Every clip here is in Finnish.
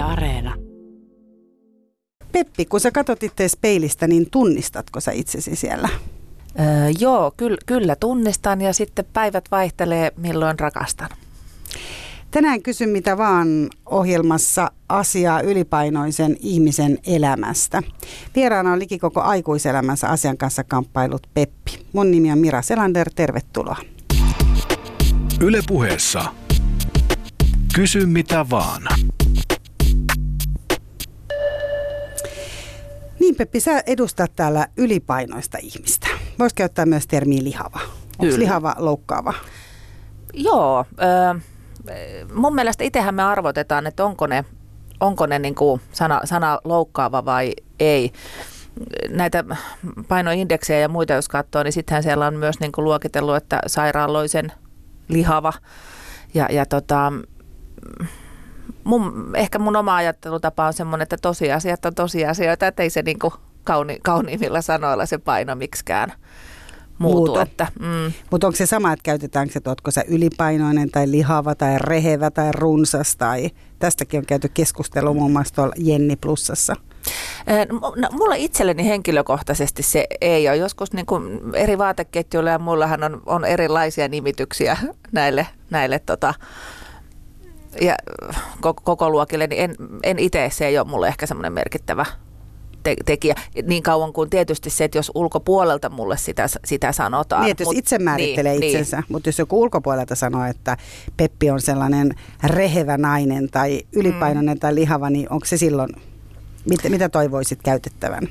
Yle Areena. Peppi, kun sä katsot itse peilistä, niin tunnistatko sä itsesi siellä? Öö, joo, kyllä, kyllä tunnistan ja sitten päivät vaihtelee milloin rakastan. Tänään kysyn mitä vaan ohjelmassa asiaa ylipainoisen ihmisen elämästä. Vieraana on liki koko aikuiselämänsä asian kanssa kamppailut Peppi. Mun nimi on Mira Selander, tervetuloa. Ylepuheessa Kysy mitä vaan. Niin Peppi, sä edustat täällä ylipainoista ihmistä. Voisi käyttää myös termiä lihava. Onko lihava loukkaava? Joo, ö, mun mielestä itsehän me arvotetaan, että onko ne, onko ne niin kuin sana, sana loukkaava vai ei. Näitä painoindeksejä ja muita jos katsoo, niin sittenhän siellä on myös niin kuin luokitellut, että sairaaloisen lihava. Ja, ja tota, mun, ehkä mun oma ajattelutapa on semmoinen, että tosiasiat on tosiasioita, että ei se niin kuin kauni, kauniimmilla sanoilla se paino miksikään muutu. Että, mm. Mutta onko se sama, että käytetäänkö se, että sä ylipainoinen tai lihava tai rehevä tai runsas tai tästäkin on käyty keskustelua muun muassa tuolla Jenni Plussassa. No, no, mulla itselleni henkilökohtaisesti se ei ole. Joskus niin kuin eri vaateketjuilla ja mullahan on, on erilaisia nimityksiä näille, näille tota, ja koko, koko luokille, niin en, en itse se ei ole mulle ehkä semmoinen merkittävä te- tekijä. Niin kauan kuin tietysti se, että jos ulkopuolelta mulle sitä, sitä sanotaan. Niin, jos mut, itse määrittelee niin, itsensä, niin. mutta jos joku ulkopuolelta sanoo, että Peppi on sellainen rehevä nainen tai ylipainoinen mm. tai lihava, niin onko se silloin, mit, mitä toivoisit käytettävän?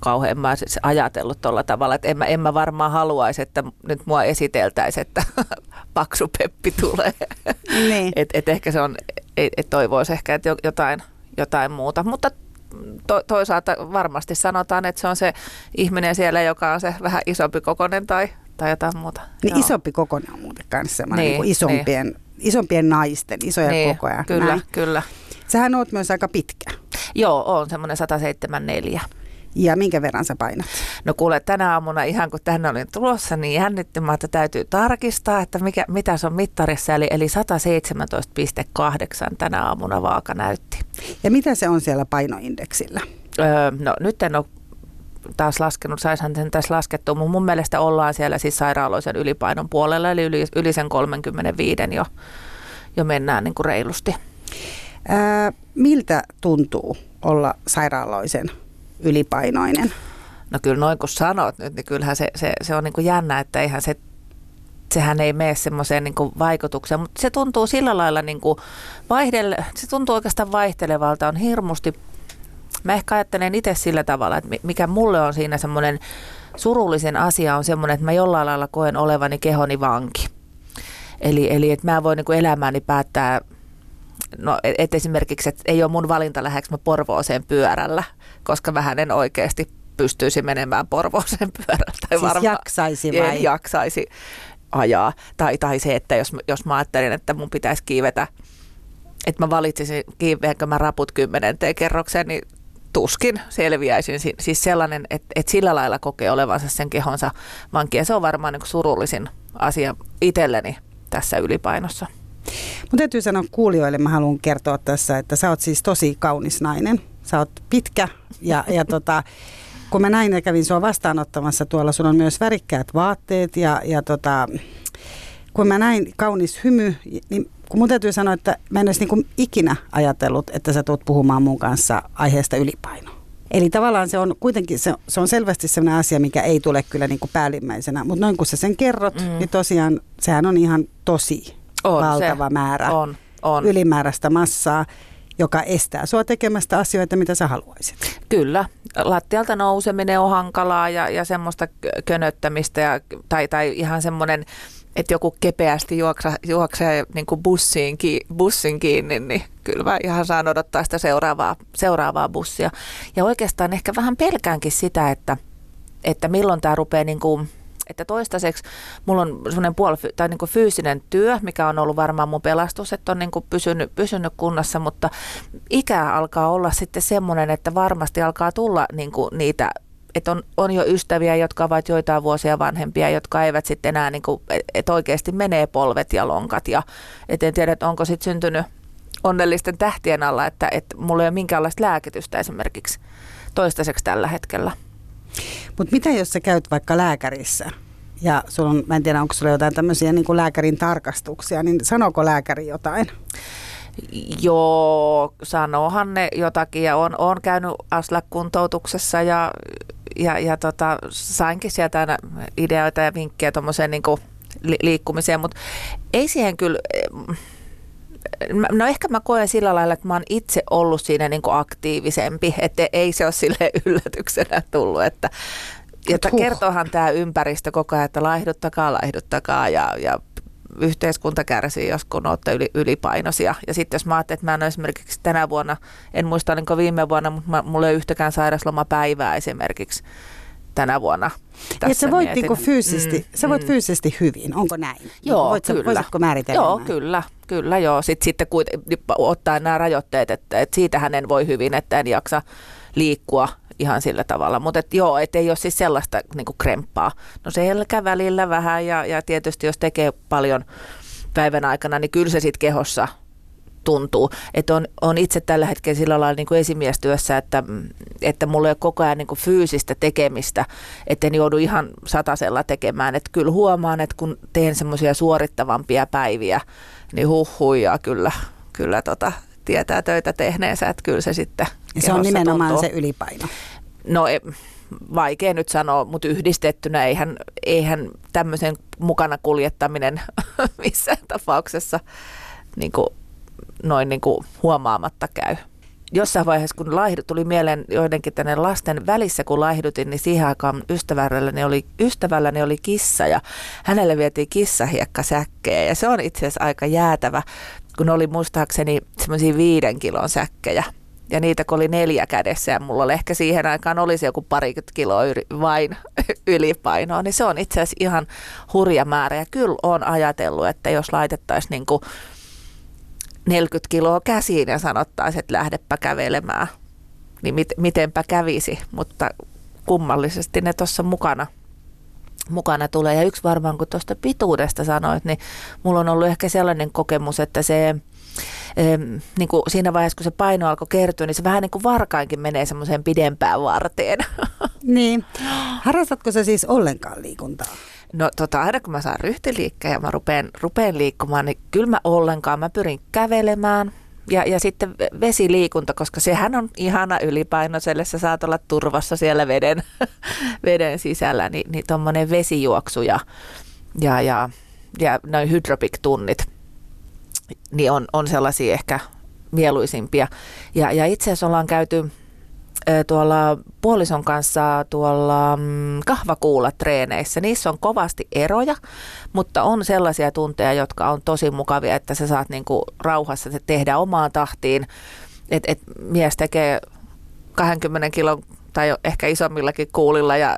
Kauhean mä siis ajatellut tuolla tavalla, että en mä, en mä varmaan haluaisi, että nyt mua esiteltäisiin, että paksu Peppi tulee. Niin. et, et ehkä se on, et, et toivoisi ehkä, että jotain, jotain muuta, mutta to, toisaalta varmasti sanotaan, että se on se ihminen siellä, joka on se vähän isompi kokonen tai, tai jotain muuta. Niin Joo. isompi kokonen on muuten semmoinen niin, niin isompien, niin. isompien naisten, isoja niin, kokoja. Kyllä, näin. kyllä. Sähän oot myös aika pitkä. Joo, on semmoinen 174. Ja minkä verran sä painat? No kuule, tänä aamuna ihan kun tänne olin tulossa, niin jännittymään, että täytyy tarkistaa, että mikä, mitä se on mittarissa. Eli, eli 117,8 tänä aamuna vaaka näytti. Ja mitä se on siellä painoindeksillä? Öö, no nyt en ole taas laskenut, saishan sen tässä laskettua, mutta mun mielestä ollaan siellä siis sairaaloisen ylipainon puolella, eli yli, yli sen 35 jo, jo mennään niin kuin reilusti. Ää, miltä tuntuu olla sairaaloisen ylipainoinen? No kyllä noin kun sanot nyt, niin kyllähän se, se, se on niin kuin jännä, että eihän se sehän ei mene semmoiseen niin vaikutukseen, mutta se tuntuu sillä lailla niin kuin vaihdelle, se tuntuu oikeastaan vaihtelevalta, on hirmusti, mä ehkä ajattelen itse sillä tavalla, että mikä mulle on siinä semmoinen surullisen asia on semmoinen, että mä jollain lailla koen olevani kehoni vanki. Eli, eli että mä voin niin elämääni päättää no et esimerkiksi, että ei ole mun valinta lähdekö mä Porvooseen pyörällä, koska vähän en oikeasti pystyisi menemään Porvooseen pyörällä. Tai siis varma, jaksaisi vai? En jaksaisi ajaa. Tai, tai se, että jos, jos mä ajattelin, että mun pitäisi kiivetä, että mä valitsisin, kiiveänkö mä raput kymmenenteen kerrokseen, niin tuskin selviäisin. Siis sellainen, että, että sillä lailla kokee olevansa sen kehonsa vankia. Se on varmaan niin surullisin asia itselleni tässä ylipainossa. Mun täytyy sanoa kuulijoille, mä haluan kertoa tässä, että sä oot siis tosi kaunis nainen. Sä oot pitkä ja, ja tota, kun mä näin ja kävin sua vastaanottamassa tuolla, sun on myös värikkäät vaatteet ja, ja tota, kun mä näin kaunis hymy, niin kun mun täytyy sanoa, että mä en olisi niin ikinä ajatellut, että sä tulet puhumaan mun kanssa aiheesta ylipaino. Eli tavallaan se on kuitenkin, se, se on selvästi sellainen asia, mikä ei tule kyllä niin kuin päällimmäisenä, mutta noin kun sä sen kerrot, mm. niin tosiaan sehän on ihan tosi on valtava se. määrä on, on. ylimääräistä massaa, joka estää sua tekemästä asioita, mitä sä haluaisit. Kyllä. Lattialta nouseminen on hankalaa ja, ja semmoista könöttämistä ja, tai, tai ihan semmoinen, että joku kepeästi juoksa, juoksee niin kuin bussiin, ki, bussin kiinni, niin kyllä mä ihan saan odottaa sitä seuraavaa, seuraavaa bussia. Ja oikeastaan ehkä vähän pelkäänkin sitä, että, että milloin tämä rupeaa niin kuin että toistaiseksi mulla on semmoinen puoli, tai niin kuin fyysinen työ, mikä on ollut varmaan mun pelastus, että on niin kuin pysynyt, pysynyt kunnassa, mutta ikä alkaa olla sitten semmoinen, että varmasti alkaa tulla niin kuin niitä että on, on jo ystäviä, jotka ovat joitain vuosia vanhempia, jotka eivät sitten enää, niin että oikeasti menee polvet ja lonkat. Ja et en tiedä, että onko sitten syntynyt onnellisten tähtien alla, että, että mulla ei ole minkäänlaista lääkitystä esimerkiksi toistaiseksi tällä hetkellä. Mutta mitä jos sä käyt vaikka lääkärissä ja sulla on, mä en tiedä onko sulla jotain tämmöisiä niin kuin lääkärin tarkastuksia, niin sanooko lääkäri jotain? Joo, sanoohan ne jotakin ja on, on käynyt Aslak-kuntoutuksessa ja, ja, ja tota, sainkin sieltä aina ideoita ja vinkkejä tuommoiseen niin li, liikkumiseen, mutta ei siihen kyllä, no ehkä mä koen sillä lailla, että mä oon itse ollut siinä niin kuin aktiivisempi, että ei se ole sille yllätyksenä tullut, että että kertoohan tämä ympäristö koko ajan, että laihduttakaa, laihduttakaa ja, ja yhteiskunta kärsii, jos kun olette yli, ylipainoisia. Ja sitten jos mä ajattelin, että mä en ole esimerkiksi tänä vuonna, en muista olinko viime vuonna, mutta mä, mulla ei ole yhtäkään sairaslomapäivää esimerkiksi tänä vuonna. Ja sä voit niinku fyysisesti, mm, sä voit mm. fyysisesti hyvin, onko näin? Niinku joo, voit kyllä. voisitko määritellä Joo, näin? kyllä, kyllä joo. Sitten, sitten kuiten, ottaa nämä rajoitteet, että, että siitähän en voi hyvin, että en jaksa liikkua ihan sillä tavalla. Mutta et joo, et ei ole siis sellaista niinku kremppaa. No selkä välillä vähän ja, ja tietysti jos tekee paljon päivän aikana, niin kyllä se sitten kehossa tuntuu. Että on, on itse tällä hetkellä sillä lailla niin kuin esimiestyössä, että, että mulla ei ole koko ajan niin kuin fyysistä tekemistä, että en joudu ihan satasella tekemään. Että kyllä huomaan, että kun teen semmoisia suorittavampia päiviä, niin huhhuja kyllä, kyllä tota, tietää töitä tehneensä, että kyllä se sitten se on nimenomaan tuntuu. se ylipaino. No vaikea nyt sanoa, mutta yhdistettynä eihän, eihän tämmöisen mukana kuljettaminen missään tapauksessa niin kuin, noin niin kuin huomaamatta käy. Jossain vaiheessa, kun laihdu, tuli mieleen joidenkin tänne lasten välissä, kun laihdutin, niin siihen aikaan ystävälläni oli, ystävälläni oli kissa ja hänelle vietiin kissahiekka säkkejä ja se on itse asiassa aika jäätävä, kun oli muistaakseni semmoisia viiden kilon säkkejä ja niitä kun oli neljä kädessä ja mulla oli ehkä siihen aikaan olisi joku parikymmentä kiloa yli, vain ylipainoa, niin se on itse asiassa ihan hurja määrä. Ja kyllä on ajatellut, että jos laitettaisiin niin kuin 40 kiloa käsiin ja sanottaisiin, että lähdepä kävelemään, niin mit, mitenpä kävisi, mutta kummallisesti ne tuossa mukana mukana tulee. Ja yksi varmaan, kun tuosta pituudesta sanoit, niin mulla on ollut ehkä sellainen kokemus, että se niin kuin siinä vaiheessa, kun se paino alkoi kertyä, niin se vähän niin kuin varkainkin menee semmoiseen pidempään varteen. Niin. Harrastatko sä siis ollenkaan liikuntaa? No tota, aina kun mä saan ryhtiliikkeen ja mä rupean, rupean liikkumaan, niin kyllä mä ollenkaan. Mä pyrin kävelemään ja, ja sitten vesiliikunta, koska sehän on ihana ylipainoiselle. Sä saat olla turvassa siellä veden, veden sisällä, niin, niin tuommoinen vesijuoksu ja, ja, ja, ja noin hydropik-tunnit – niin on, on sellaisia ehkä mieluisimpia. Ja, ja itse asiassa ollaan käyty tuolla puolison kanssa tuolla mm, kahvakuulatreeneissä. Niissä on kovasti eroja, mutta on sellaisia tunteja, jotka on tosi mukavia, että sä saat niinku rauhassa se tehdä omaan tahtiin. Et, et mies tekee 20 kilon tai ehkä isommillakin kuulilla ja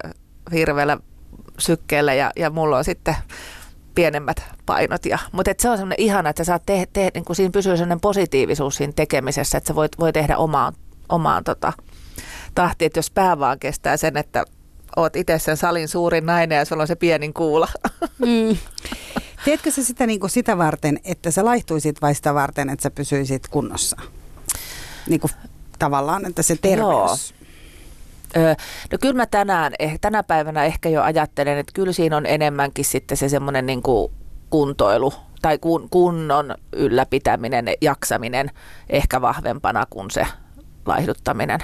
hirveällä sykkeellä ja, ja mulla on sitten pienemmät painot. Ja, mutta et se on semmoinen ihana, että sä saat te, te, niin kuin siinä pysyy sellainen positiivisuus siinä tekemisessä, että sä voit, voi tehdä omaan, omaan tota, tahtiin, että jos pää vaan kestää sen, että oot itse sen salin suurin nainen ja sulla on se pienin kuula. Mm. Teetkö sä sitä niin kuin sitä varten, että sä laihtuisit vai sitä varten, että sä pysyisit kunnossa? Niin kuin tavallaan, että se terveys... Joo. No kyllä mä tänään, eh, tänä päivänä ehkä jo ajattelen, että kyllä siinä on enemmänkin sitten se semmoinen niin kuin kuntoilu tai kun, kunnon ylläpitäminen, jaksaminen ehkä vahvempana kuin se laihduttaminen.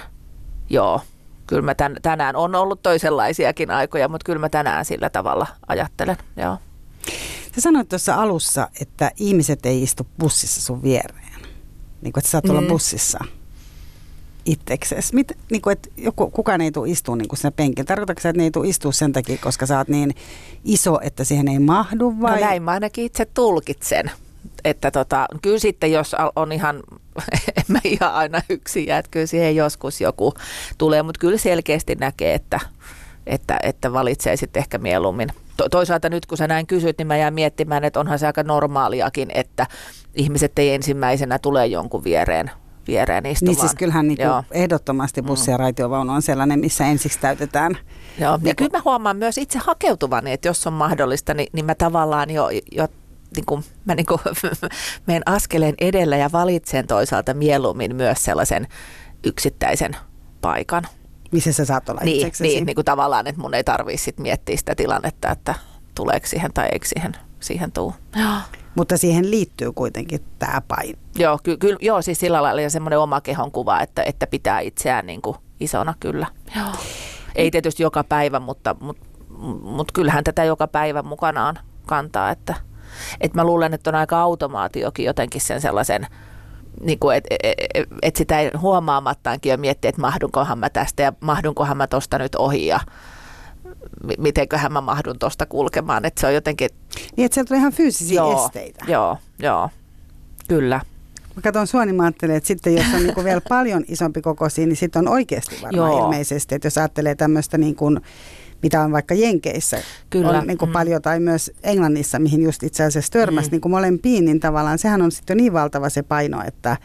Joo, kyllä mä tän, tänään on ollut toisenlaisiakin aikoja, mutta kyllä mä tänään sillä tavalla ajattelen. Joo. Sä sanoit tuossa alussa, että ihmiset ei istu bussissa sun viereen. Niin kuin, että sä saat olla mm. bussissa itseksesi? Mit, niin kuin, että joku, kukaan ei tule istua niin sinne penkillä. Tarkoitatko se, että ne ei tule istua sen takia, koska sä oot niin iso, että siihen ei mahdu vai? No näin mä ainakin itse tulkitsen. Että tota, kyllä sitten, jos on ihan, en mä ihan aina yksin jää, että kyllä siihen joskus joku tulee, mutta kyllä selkeästi näkee, että, että, että valitsee sitten ehkä mieluummin. To, toisaalta nyt kun sä näin kysyt, niin mä jään miettimään, että onhan se aika normaaliakin, että ihmiset ei ensimmäisenä tule jonkun viereen viereen istumaan. Niin siis kyllähän niin ehdottomasti bussi- ja mm. raitiovaunu on sellainen, missä ensiksi täytetään. Joo, ja kyllä mä huomaan myös itse hakeutuvani, että jos on mahdollista, niin, niin mä tavallaan jo, jo niin kuin, mä niin kuin, menen askeleen edellä ja valitsen toisaalta mieluummin myös sellaisen yksittäisen paikan. Missä sä saat olla Niin, itseksesi. niin, niin kuin tavallaan, että mun ei tarvitse sit miettiä sitä tilannetta, että tuleeko siihen tai eikö siihen, siihen tuu. Mutta siihen liittyy kuitenkin tämä paino. Joo, ky- ky- joo, siis sillä lailla ja semmoinen oma kehon kuva, että, että pitää itseään niin kuin isona kyllä. Joo. Ei tietysti joka päivä, mutta, mutta, mutta kyllähän tätä joka päivä mukanaan kantaa, että, että mä luulen, että on aika automaatiokin jotenkin sen sellaisen, niin kuin, että et, et, et sitä ei huomaamattaankin jo miettiä, että mahdunkohan mä tästä ja mahdunkohan mä tosta nyt ohi ja mi- mitenköhän mä mahdun tosta kulkemaan, että se on jotenkin, Niin, että sieltä tulee ihan fyysisiä joo, esteitä. joo, joo, kyllä. Mä katson sua, niin mä ajattelen, että sitten jos on niin kuin vielä paljon isompi kokoisia, niin sitten on oikeasti varmaan Joo. ilmeisesti. Että jos ajattelee tämmöistä niin kuin, mitä on vaikka Jenkeissä, Kyllä. on niin kuin Mm. paljon, tai myös Englannissa, mihin just itse asiassa törmäsi Mm. niin kuin molempiin, niin tavallaan sehän on sitten jo niin valtava se paino, että,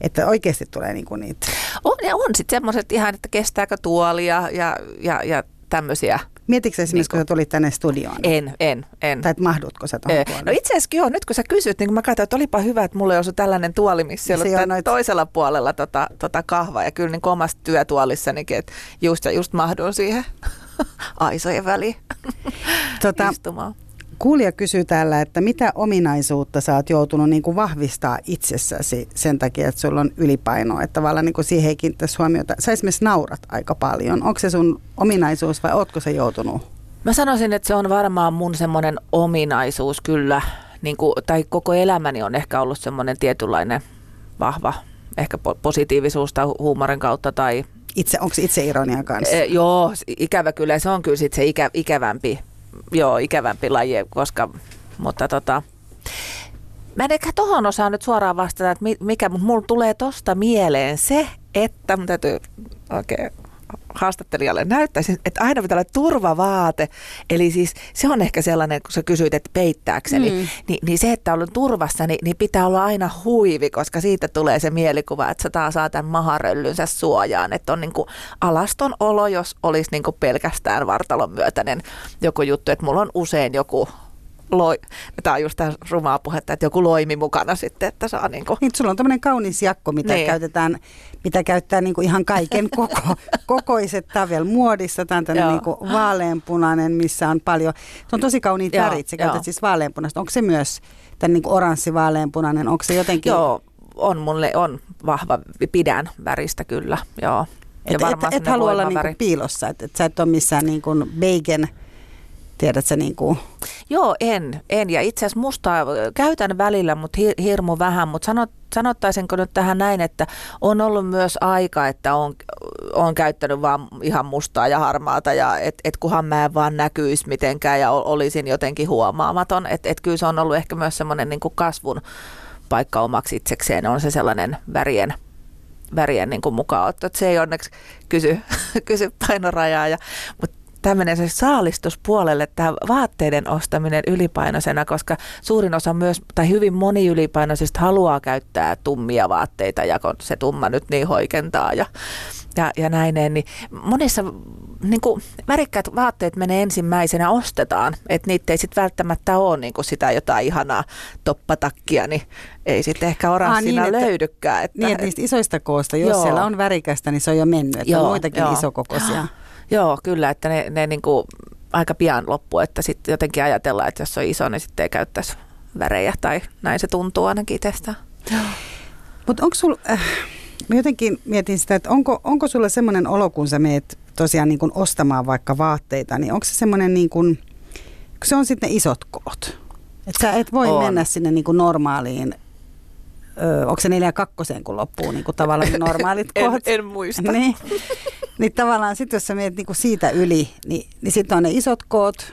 että oikeasti tulee niin kuin niitä. On, ja on sitten semmoiset ihan, että kestääkö tuolia ja, ja, ja tämmöisiä. Mietitkö esimerkiksi, Niin kun sä tulit tänne studioon? En, en, en. Tai että mahdutko sä tuohon tuoliin? No itse asiassa joo, nyt kun sä kysyt, niin kun mä katsoin, että olipa hyvä, että mulla osui tällainen tuoli, missä ei on ollut noit- toisella puolella tota, tota kahvaa. Ja kyllä niin omassa työtuolissanikin, että just, ja just mahdun siihen aisojen väliin tota, istumaan. Kuulija kysyy täällä, että mitä ominaisuutta sä oot joutunut niin kuin vahvistaa itsessäsi sen takia, että sulla on ylipainoa. Että tavallaan niin kuin siihen ei kiinnittäisi huomiota. Sä esimerkiksi naurat aika paljon. Onko se sun ominaisuus vai ootko se joutunut? Mä sanoisin, että se on varmaan mun semmoinen ominaisuus kyllä, niin kuin, tai koko elämäni on ehkä ollut semmoinen tietynlainen vahva, ehkä po- positiivisuus tai hu- huumorin kautta tai Itse, onko se itse ironia kanssa? E, joo, ikävä kyllä. Se on kyllä sit se ikä, ikävämpi, joo, ikävämpi laji, koska, mutta tota, mä en ehkä tohon osaa nyt suoraan vastata, että mi- mikä, mutta mulla tulee tosta mieleen se, että mun täytyy oikein haastattelijalle näyttäisin, että aina pitää olla turvavaate. Eli siis se on ehkä sellainen, kun sä kysyit, että peittääkseni, Mm. niin, niin se, että on turvassa, niin, niin pitää olla aina huivi, koska siitä tulee se mielikuva, että sä taas saa tämän maharöllynsä suojaan. Että on niin kuin alaston olo, jos olisi niin kuin pelkästään vartalon myötäinen joku juttu, että mulla on usein joku loi, tämä on just tämä rumaa puhetta, että joku loimi mukana sitten, että saa niin kuin, Niin, sulla on tämmöinen kaunis jakko, mitä Niin. käytetään, mitä käyttää niin kuin ihan kaiken koko, kokoiset. Tämä on vielä muodissa. Tämä on tämmöinen niin kuin vaaleanpunainen, missä on paljon. Se on tosi kauniit Joo, värit. Sä käytät joo. siis vaaleanpunaista. Onko se myös tämän niin kuin oranssi vaaleanpunainen? Onko se jotenkin... joo, on mulle, on vahva, pidän väristä kyllä, joo. Et, et, et semmoinen halua olla niinku piilossa, että et sä et ole missään niinku bacon, tiedätkö niinku, Joo, en, en. Ja itse asiassa mustaa ö, käytän välillä, mutta hi- hirmu vähän. Mutta sanot, sanottaisinko nyt tähän näin, että on ollut myös aika, että on, on käyttänyt vaan ihan mustaa ja harmaata. Ja et, et kunhan mä en vaan näkyisi mitenkään ja ol- olisin jotenkin huomaamaton. Että et kyllä se on ollut ehkä myös semmoinen niin kasvun paikka omaksi itsekseen. On se sellainen värien värien niin mukaanotto. Että Se ei onneksi kysy, kysy painorajaa. Ja, mutta tämmöinen se saalistuspuolelle, tämä vaatteiden ostaminen ylipainoisena, koska suurin osa myös, tai hyvin moni ylipainoisista haluaa käyttää tummia vaatteita, ja kun se tumma nyt niin hoikentaa ja, ja, ja näineen, niin monissa niin kuin, värikkäät vaatteet menee ensimmäisenä ostetaan, että niitä ei sitten välttämättä ole niin kuin sitä jotain ihanaa toppatakkia, niin ei sitten ehkä oranssina niin, että- löydykään. Että, niin että niistä isoista koosta, jos Joo. siellä on värikästä, niin se on jo mennyt, että Joo, on muitakin joo. isokokoisia. Joo, kyllä, että ne, ne niin kuin aika pian loppuu, että sitten jotenkin ajatellaan, että jos on iso, niin sitten ei käyttäisi värejä tai näin se tuntuu ainakin itsestään. Mutta onko sulla, äh, mä jotenkin mietin sitä, että onko, onko sulla semmoinen olo, kun sä meet tosiaan niin kun ostamaan vaikka vaatteita, niin onko se semmoinen niin kuin, kun se on sitten ne isot koot, että sä et voi On. mennä sinne niin kuin normaaliin, ö, onko se neljä kakkoseen kun loppuu niin kuin tavallaan normaalit koot? en muista. Niin, niin tavallaan sitten jos sä menet niinku siitä yli, niin, niin sitten on ne isot koot,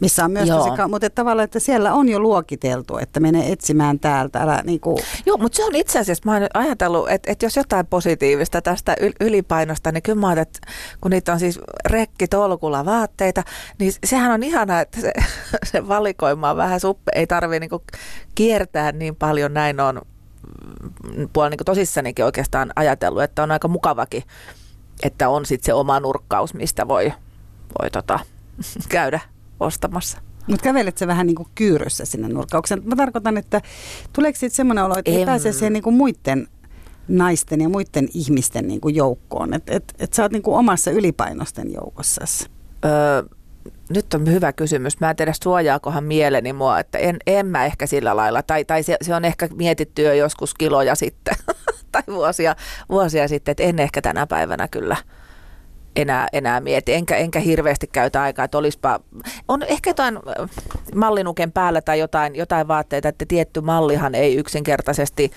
missä on myös Joo. tosi ka- mutta että tavallaan, että siellä on jo luokiteltu, että mene etsimään täältä, älä niinku, Joo, mutta se on itse asiassa, mä oon ajatellut, että, että jos jotain positiivista tästä yl- ylipainosta, niin kyllä mä ajattelin, että kun niitä on siis rekkitolkulla vaatteita, niin sehän on ihana, että se, se valikoima on vähän suppe, ei tarvitse niinku kiertää niin paljon, näin on mm, puolella niin tosissanikin oikeastaan ajatellut, että on aika mukavakin, että on sitten se oma nurkkaus, mistä voi, voi tota, käydä ostamassa. Mutta kävelet sä vähän niin kuin kyyryssä sinne nurkkaukseen. Mä tarkoitan, että tuleeko siitä semmoinen olo, että ei pääse siihen niin kuin muiden naisten ja muiden ihmisten niin kuin joukkoon. Että et, et sä oot niin kuin omassa ylipainosten joukossa. Öö, nyt on hyvä kysymys. Mä en tiedä, suojaakohan mieleni mua, että en, en mä ehkä sillä lailla. Tai, tai se, se on ehkä mietitty jo joskus kiloja sitten tai vuosia, vuosia sitten, että en ehkä tänä päivänä kyllä enää, enää mieti. Enkä, enkä hirveästi käytä aikaa, että olispa, on ehkä jotain äh, mallinuken päällä tai jotain, jotain vaatteita, että tietty mallihan ei yksinkertaisesti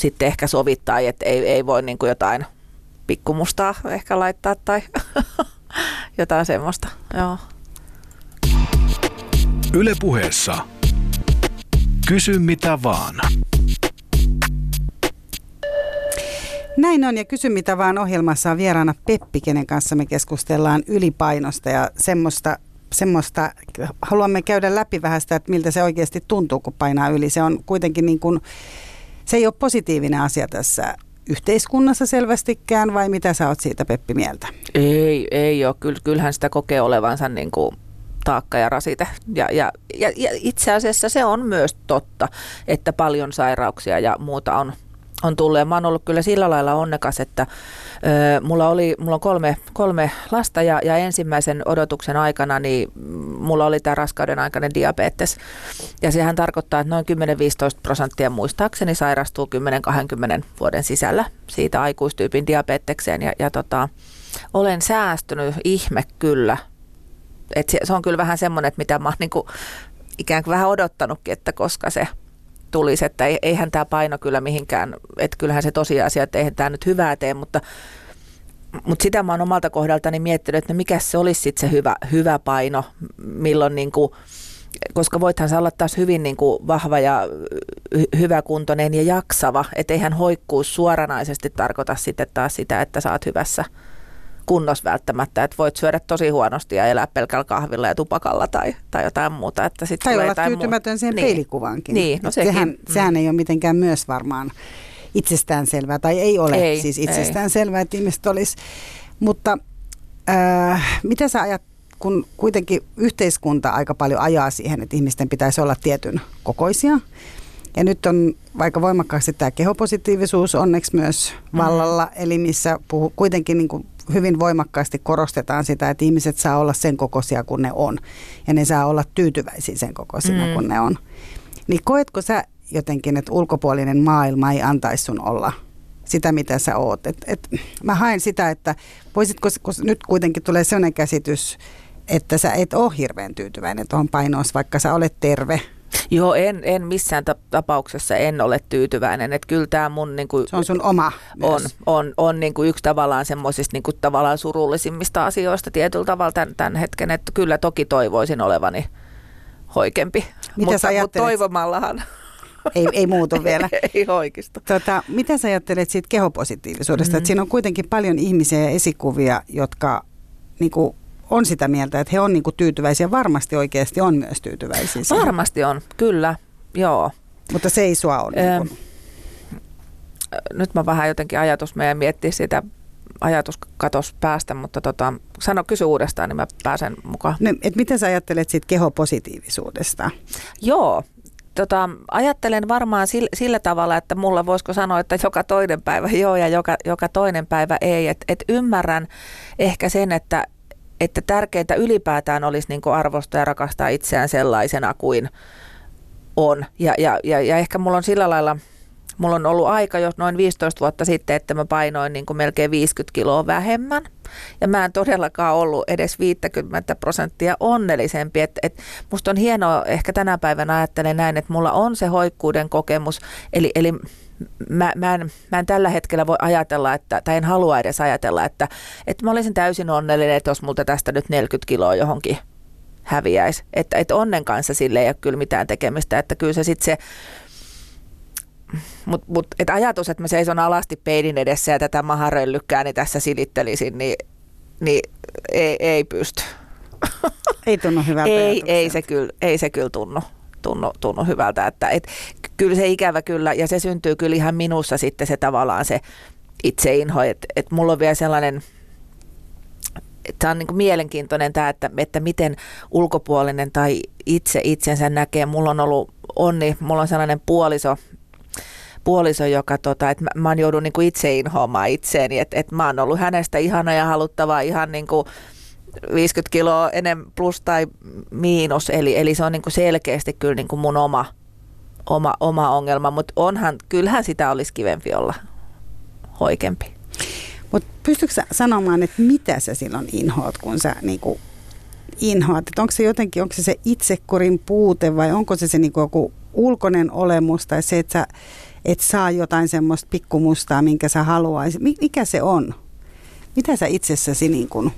sitten ehkä sovittaa, että ei, ei voi niin kuin jotain pikkumustaa ehkä laittaa tai jotain semmoista. Joo. Ylepuheessa Kysy mitä vaan. Näin on ja kysy mitä vaan ohjelmassa on vieraana Peppi, kenen kanssa me keskustellaan ylipainosta ja semmoista, semmoista, haluamme käydä läpi vähän sitä, että miltä se oikeasti tuntuu, kun painaa yli. Se on kuitenkin niin kuin, se ei ole positiivinen asia tässä yhteiskunnassa selvästikään vai mitä sä oot siitä Peppi mieltä? Ei, ei ole. Kyllä, kyllähän sitä kokee olevansa niin kuin taakka ja rasite. Ja, ja, ja, ja itse asiassa se on myös totta, että paljon sairauksia ja muuta on, on tullut. Ja mä oon ollut kyllä sillä lailla onnekas, että ö, mulla, oli, mulla on kolme, kolme lasta ja, ja ensimmäisen odotuksen aikana niin mulla oli tämä raskauden aikainen diabetes. Ja sehän tarkoittaa, että noin 10-15 prosenttia muistaakseni sairastuu 10-20 vuoden sisällä siitä aikuistyypin diabetekseen. Ja, ja tota, olen säästynyt ihme kyllä. Et se, se on kyllä vähän semmoinen, että mitä mä oon niinku ikään kuin vähän odottanutkin, että koska se tulisi, että ei- eihän tämä paino kyllä mihinkään, että kyllähän se tosiasia, että eihän tämä nyt hyvää tee, mutta, mutta sitä mä oon omalta kohdaltani miettinyt, että no mikä se olisi sitten se hyvä, hyvä paino, milloin niin kuin, koska voithan sä olla taas hyvin niin kuin vahva ja hy- hyväkuntoinen ja jaksava, että eihän hoikkuus suoranaisesti tarkoita sitten taas sitä, että sä oot hyvässä kunnossa välttämättä, että voit syödä tosi huonosti ja elää pelkällä kahvilla ja tupakalla tai, tai jotain muuta. Että sit Tai olla tyytymätön siihen niin. peilikuvaankin. Niin, no sekin. sehän, Mm. sehän ei ole mitenkään myös varmaan itsestäänselvää, tai ei ole Ei, siis itsestäänselvää, että ihmiset olisi. Mutta äh, mitä sä ajat, kun kuitenkin yhteiskunta aika paljon ajaa siihen, että ihmisten pitäisi olla tietyn kokoisia, ja nyt on vaikka voimakkaasti tämä kehopositiivisuus onneksi myös vallalla, eli missä puhu, kuitenkin niin kuin hyvin voimakkaasti korostetaan sitä, että ihmiset saa olla sen kokoisia kuin ne on. Ja ne saa olla tyytyväisiä sen kokoisina Mm. kuin ne on. Niin koetko sä jotenkin, että ulkopuolinen maailma ei antaisi sun olla sitä, mitä sä oot? Et, et, mä haen sitä, että voisitko, kun nyt kuitenkin tulee sellainen käsitys, että sä et ole hirveän tyytyväinen tuohon painoon, vaikka sä olet terve. Joo, en, en missään ta- tapauksessa en ole tyytyväinen. Että kyllä tämä mun niin kuin, Se on sun oma on, myös. on, on niin kuin yksi tavallaan semmoisista niin kuin tavallaan surullisimmista asioista tietyllä tavalla tämän, tämän hetken, että kyllä toki toivoisin olevani hoikempi. mutta, sä mutta ajattelet? toivomallahan Ei, ei muutu vielä. ei hoikistu. Tota, mitä sä ajattelet siitä kehopositiivisuudesta? Mm. Mm. Että siinä on kuitenkin paljon ihmisiä ja esikuvia, jotka niinku, on sitä mieltä, että he on niinku, tyytyväisiä. Varmasti oikeasti on myös tyytyväisiä. siihen. Varmasti on, kyllä, joo. Mutta se ei sua ole. Ö, Niinku. Nyt mä vähän jotenkin ajatus meidän miettiä sitä ajatuskatos päästä, mutta tota, sano kysy uudestaan, niin mä pääsen mukaan. No, et mitä sä ajattelet siitä kehopositiivisuudesta? Joo, tota, ajattelen varmaan sillä, sillä tavalla, että mulla voisiko sanoa, että joka toinen päivä joo ja joka, joka toinen päivä ei. Et, et ymmärrän ehkä sen, että, että tärkeintä ylipäätään olisi niin arvostaa ja rakastaa itseään sellaisena kuin on. Ja, ja, ja, ja ehkä mulla on sillä lailla, mulla on ollut aika jo noin 15 vuotta sitten, että mä painoin niin kuin melkein 50 kiloa vähemmän. Ja mä en todellakaan ollut edes 50 prosenttia onnellisempi. Et, et musta on hienoa, ehkä tänä päivänä ajattelen näin, että mulla on se hoikkuuden kokemus. Eli, eli mä, mä, en, mä en tällä hetkellä voi ajatella, että, tai en halua edes ajatella, että, että mä olisin täysin onnellinen, että jos multa tästä nyt 40 kiloa johonkin häviäisi. Että, että onnen kanssa sille ei ole kyllä mitään tekemistä, että kyllä se sitten se, mutta mut, et ajatus, että mä seison alasti peilin edessä ja tätä maharöllykkääni tässä silittelisin, niin, niin ei, ei pysty. Ei tunnu hyvältä Ei, ei, se kyllä, ei se kyllä tunnu, tunnu, tunnu hyvältä. Että, et, kyllä se ikävä kyllä, ja se syntyy kyllä ihan minussa sitten se tavallaan se itseinho. Että et mulla on vielä sellainen tämä on niin kuin mielenkiintoinen tämä, että, että miten ulkopuolinen tai itse itsensä näkee. Mulla on ollut onni, mulla on sellainen puoliso, puoliso, joka tota, että mä, mä oon joudun niin kuin itse inhoamaan itseeni, että, että mä oon ollut hänestä ihana ja haluttava ihan niin kuin 50 kiloa enemmän plus tai miinus, eli, eli se on niin kuin selkeästi kyllä niin kuin mun oma, oma, oma ongelma, mutta onhan, kyllähän sitä olisi kivempi olla hoikempi. Mutta pystytkö sanomaan, että mitä sä silloin inhoat, kun sä niinku inhoat? Et onko se jotenkin, onko se se itsekurin puute vai onko se se niinku joku ulkoinen olemus tai se, että sä et saa jotain semmoista pikkumustaa, minkä sä haluaisit? Mikä se on? Mitä sä itsessäsi niin kuin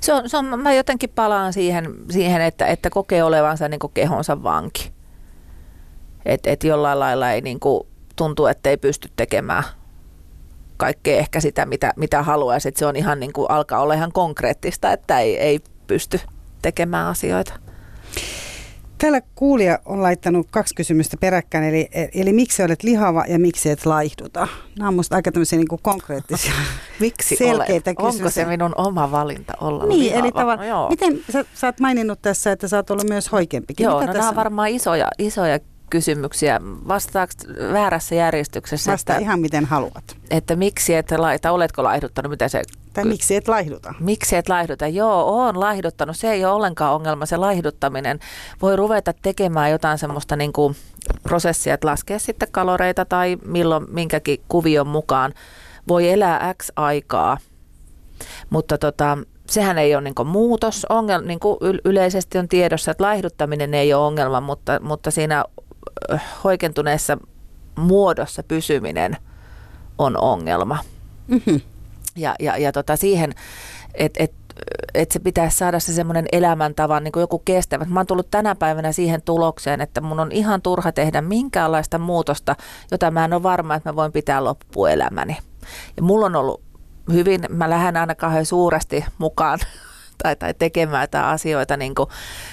se on, se on, mä jotenkin palaan siihen, siihen että, että kokee olevansa niin kuin kehonsa vanki. Että et jollain lailla ei niin kuin, tuntuu, että ei pysty tekemään kaikkea ehkä sitä, mitä, mitä haluaisi. Että se on ihan niin kuin, alkaa olla ihan konkreettista, että ei, ei pysty tekemään asioita. Täällä kuulija on laittanut kaksi kysymystä peräkkäin, eli, eli miksi olet lihava ja miksi et laihduta? Nämä on minusta aika tämmöisiä niin konkreettisia, miksi selkeitä olen? Onko se minun oma valinta olla Niin, lihava? eli tavallaan, no, miten sä, sä oot maininnut tässä, että sä oot ollut myös hoikempikin. Joo, Mitä no tässä nämä on varmaan isoja, isoja kysymyksiä. Vastaako väärässä järjestyksessä? Vasta että, ihan miten haluat. Että miksi et laita, oletko laihduttanut, mitä se tai miksi et laihduta? Miksi et laihduta? Joo, oon laihduttanut. Se ei ole ollenkaan ongelma, se laihduttaminen. Voi ruveta tekemään jotain semmoista niin kuin prosessia, että laskee sitten kaloreita tai milloin minkäkin kuvion mukaan. Voi elää X aikaa, mutta tota, sehän ei ole niin muutos. Ongel, niin kuin yleisesti on tiedossa, että laihduttaminen ei ole ongelma, mutta, mutta siinä hoikentuneessa muodossa pysyminen on ongelma. Mm-hmm. Ja, ja, ja tota siihen, että et, et se pitäisi saada se semmoinen elämäntavan niin kuin joku kestävä. Mä oon tullut tänä päivänä siihen tulokseen, että mun on ihan turha tehdä minkäänlaista muutosta, jota mä en ole varma, että mä voin pitää loppuelämäni. Ja mulla on ollut hyvin, mä lähden aina kauhean suuresti mukaan tai, tai tekemään jotain asioita niin kuin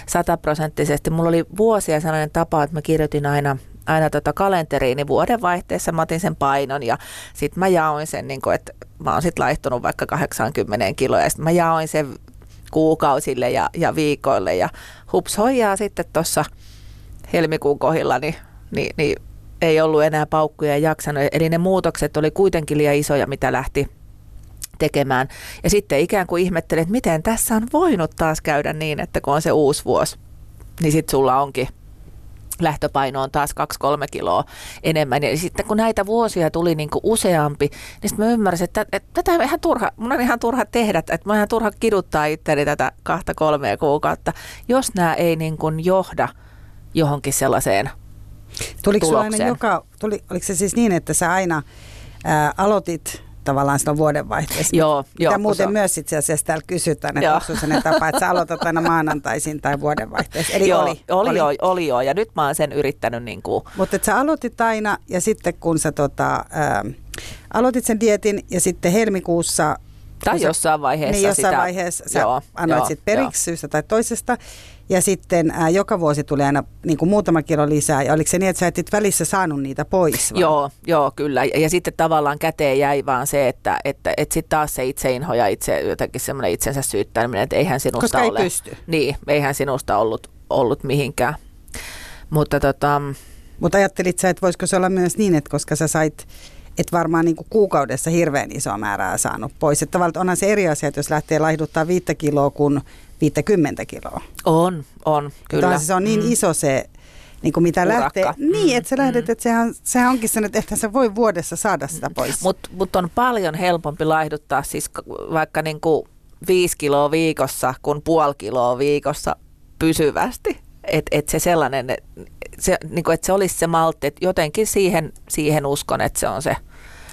sataprosenttisesti. Mulla oli vuosia sellainen tapa, että mä kirjoitin aina aina tota kalenteriini vuodenvaihteessa, mä otin sen painon ja sitten mä jaoin sen, niin kuin, että mä oon sitten laihtunut vaikka 80 kiloa ja sitten mä jaoin sen kuukausille ja, ja viikoille ja hups hoijaa sitten tuossa helmikuun kohdilla, niin, niin, niin ei ollut enää paukkuja ja jaksanut. Eli ne muutokset oli kuitenkin liian isoja, mitä lähti tekemään. Ja sitten ikään kuin ihmettelin, että miten tässä on voinut taas käydä niin, että kun on se uusi vuosi, niin sitten sulla onkin lähtöpaino on taas 2-3 kiloa enemmän. Ja sitten kun näitä vuosia tuli niin kuin useampi, niin sitten mä ymmärsin, että, että tätä on ihan turha, mun on ihan turha tehdä, että mä ihan turha kiduttaa itteni tätä kahta kolmea kuukautta, jos nämä ei niin kuin johda johonkin sellaiseen Tuliko aina joka, tuli, oliko se siis niin, että sä aina ää, aloitit tavallaan silloin vuodenvaihteessa. Joo, Mitä joo, muuten se... myös itse asiassa täällä kysytään, että onko sellainen tapa, että sä aloitat aina maanantaisin tai vuodenvaihteessa. Eli joo, oli, oli, oli. Jo, oli joo, ja nyt mä oon sen yrittänyt niin kuin... Mutta sä aloitit aina ja sitten kun sä tota, ää, aloitit sen dietin ja sitten helmikuussa tai jossain vaiheessa Niin jossain sitä, vaiheessa sä joo, annoit joo, sit periksi syystä tai toisesta. Ja sitten ää, joka vuosi tuli aina niin kuin muutama kilo lisää. Ja oliko se niin, että sä et välissä saanut niitä pois? Vai? Joo, joo, kyllä. Ja, ja sitten tavallaan käteen jäi vaan se, että, että, että sitten taas se itseinho ja itse, jotenkin semmoinen itsensä syyttäminen, että eihän sinusta Koska ole. ei pysty. Niin, eihän sinusta ollut, ollut mihinkään. Mutta tota... Mutta ajattelit sä, että voisiko se olla myös niin, että koska sä sait et varmaan niin kuin kuukaudessa hirveän isoa määrää saanut pois. Että tavallaan onhan se eri asia, että jos lähtee laihduttaa viittä kiloa kuin 50 kiloa. On, on, kyllä. Että se on niin mm. iso se, niin kuin mitä Urakka. lähtee. Mm. Niin, että sä lähdet, mm. että sehän, sehän onkin sen, että se voi vuodessa saada sitä pois. Mutta mut on paljon helpompi laihduttaa siis vaikka niin kuin viisi kiloa viikossa kuin puoli kiloa viikossa pysyvästi. Että et se sellainen, se, niin kuin, että se olisi se maltti, että jotenkin siihen, siihen uskon, että se on se.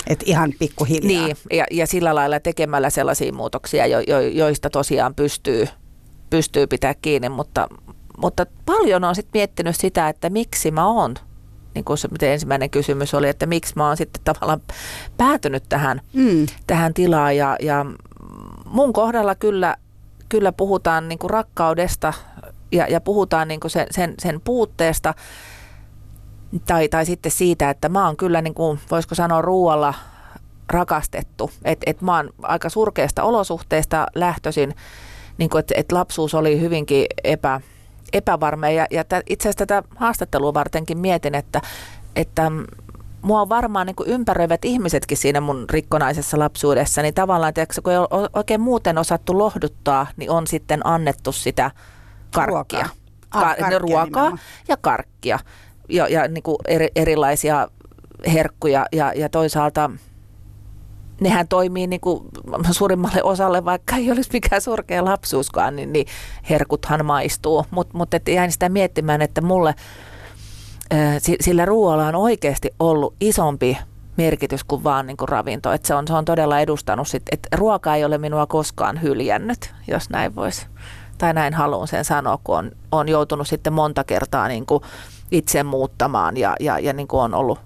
Et ihan pikkuhiljaa. Niin, ja, ja sillä lailla tekemällä sellaisia muutoksia, jo, jo, joista tosiaan pystyy, pystyy pitää kiinni, mutta, mutta paljon on sitten miettinyt sitä, että miksi mä oon, niin kuin se miten ensimmäinen kysymys oli, että miksi mä oon sitten tavallaan päätynyt tähän, mm. tähän tilaan ja, ja mun kohdalla kyllä, kyllä puhutaan niin kuin rakkaudesta ja, ja puhutaan niin sen, sen, sen puutteesta tai, tai sitten siitä, että mä oon kyllä, niin kuin, voisiko sanoa, ruoalla rakastettu. Et, et mä oon aika surkeista olosuhteista lähtöisin, niin että et lapsuus oli hyvinkin epä, epävarma. Ja, ja tä, itse asiassa tätä haastattelua vartenkin mietin, että, että mua on varmaan niin ympäröivät ihmisetkin siinä mun rikkonaisessa lapsuudessa, niin tavallaan, että kun ei ole oikein muuten osattu lohduttaa, niin on sitten annettu sitä karkkia. Ruokaa, ah, karkkia ruokaa ja karkkia ja, ja niin kuin eri, erilaisia herkkuja ja, ja toisaalta nehän toimii niin kuin suurimmalle osalle, vaikka ei olisi mikään surkea lapsuuskaan, niin, niin herkuthan maistuu. Mutta mut, mut jäin sitä miettimään, että mulle sillä ruoalla on oikeasti ollut isompi merkitys kuin vaan niin kuin ravinto. Että se, on, se on todella edustanut, sit, että ruoka ei ole minua koskaan hyljännyt, jos näin voisi. Tai näin haluan sen sanoa, kun on, on joutunut sitten monta kertaa niin kuin itse muuttamaan ja, ja, ja niin kuin on ollut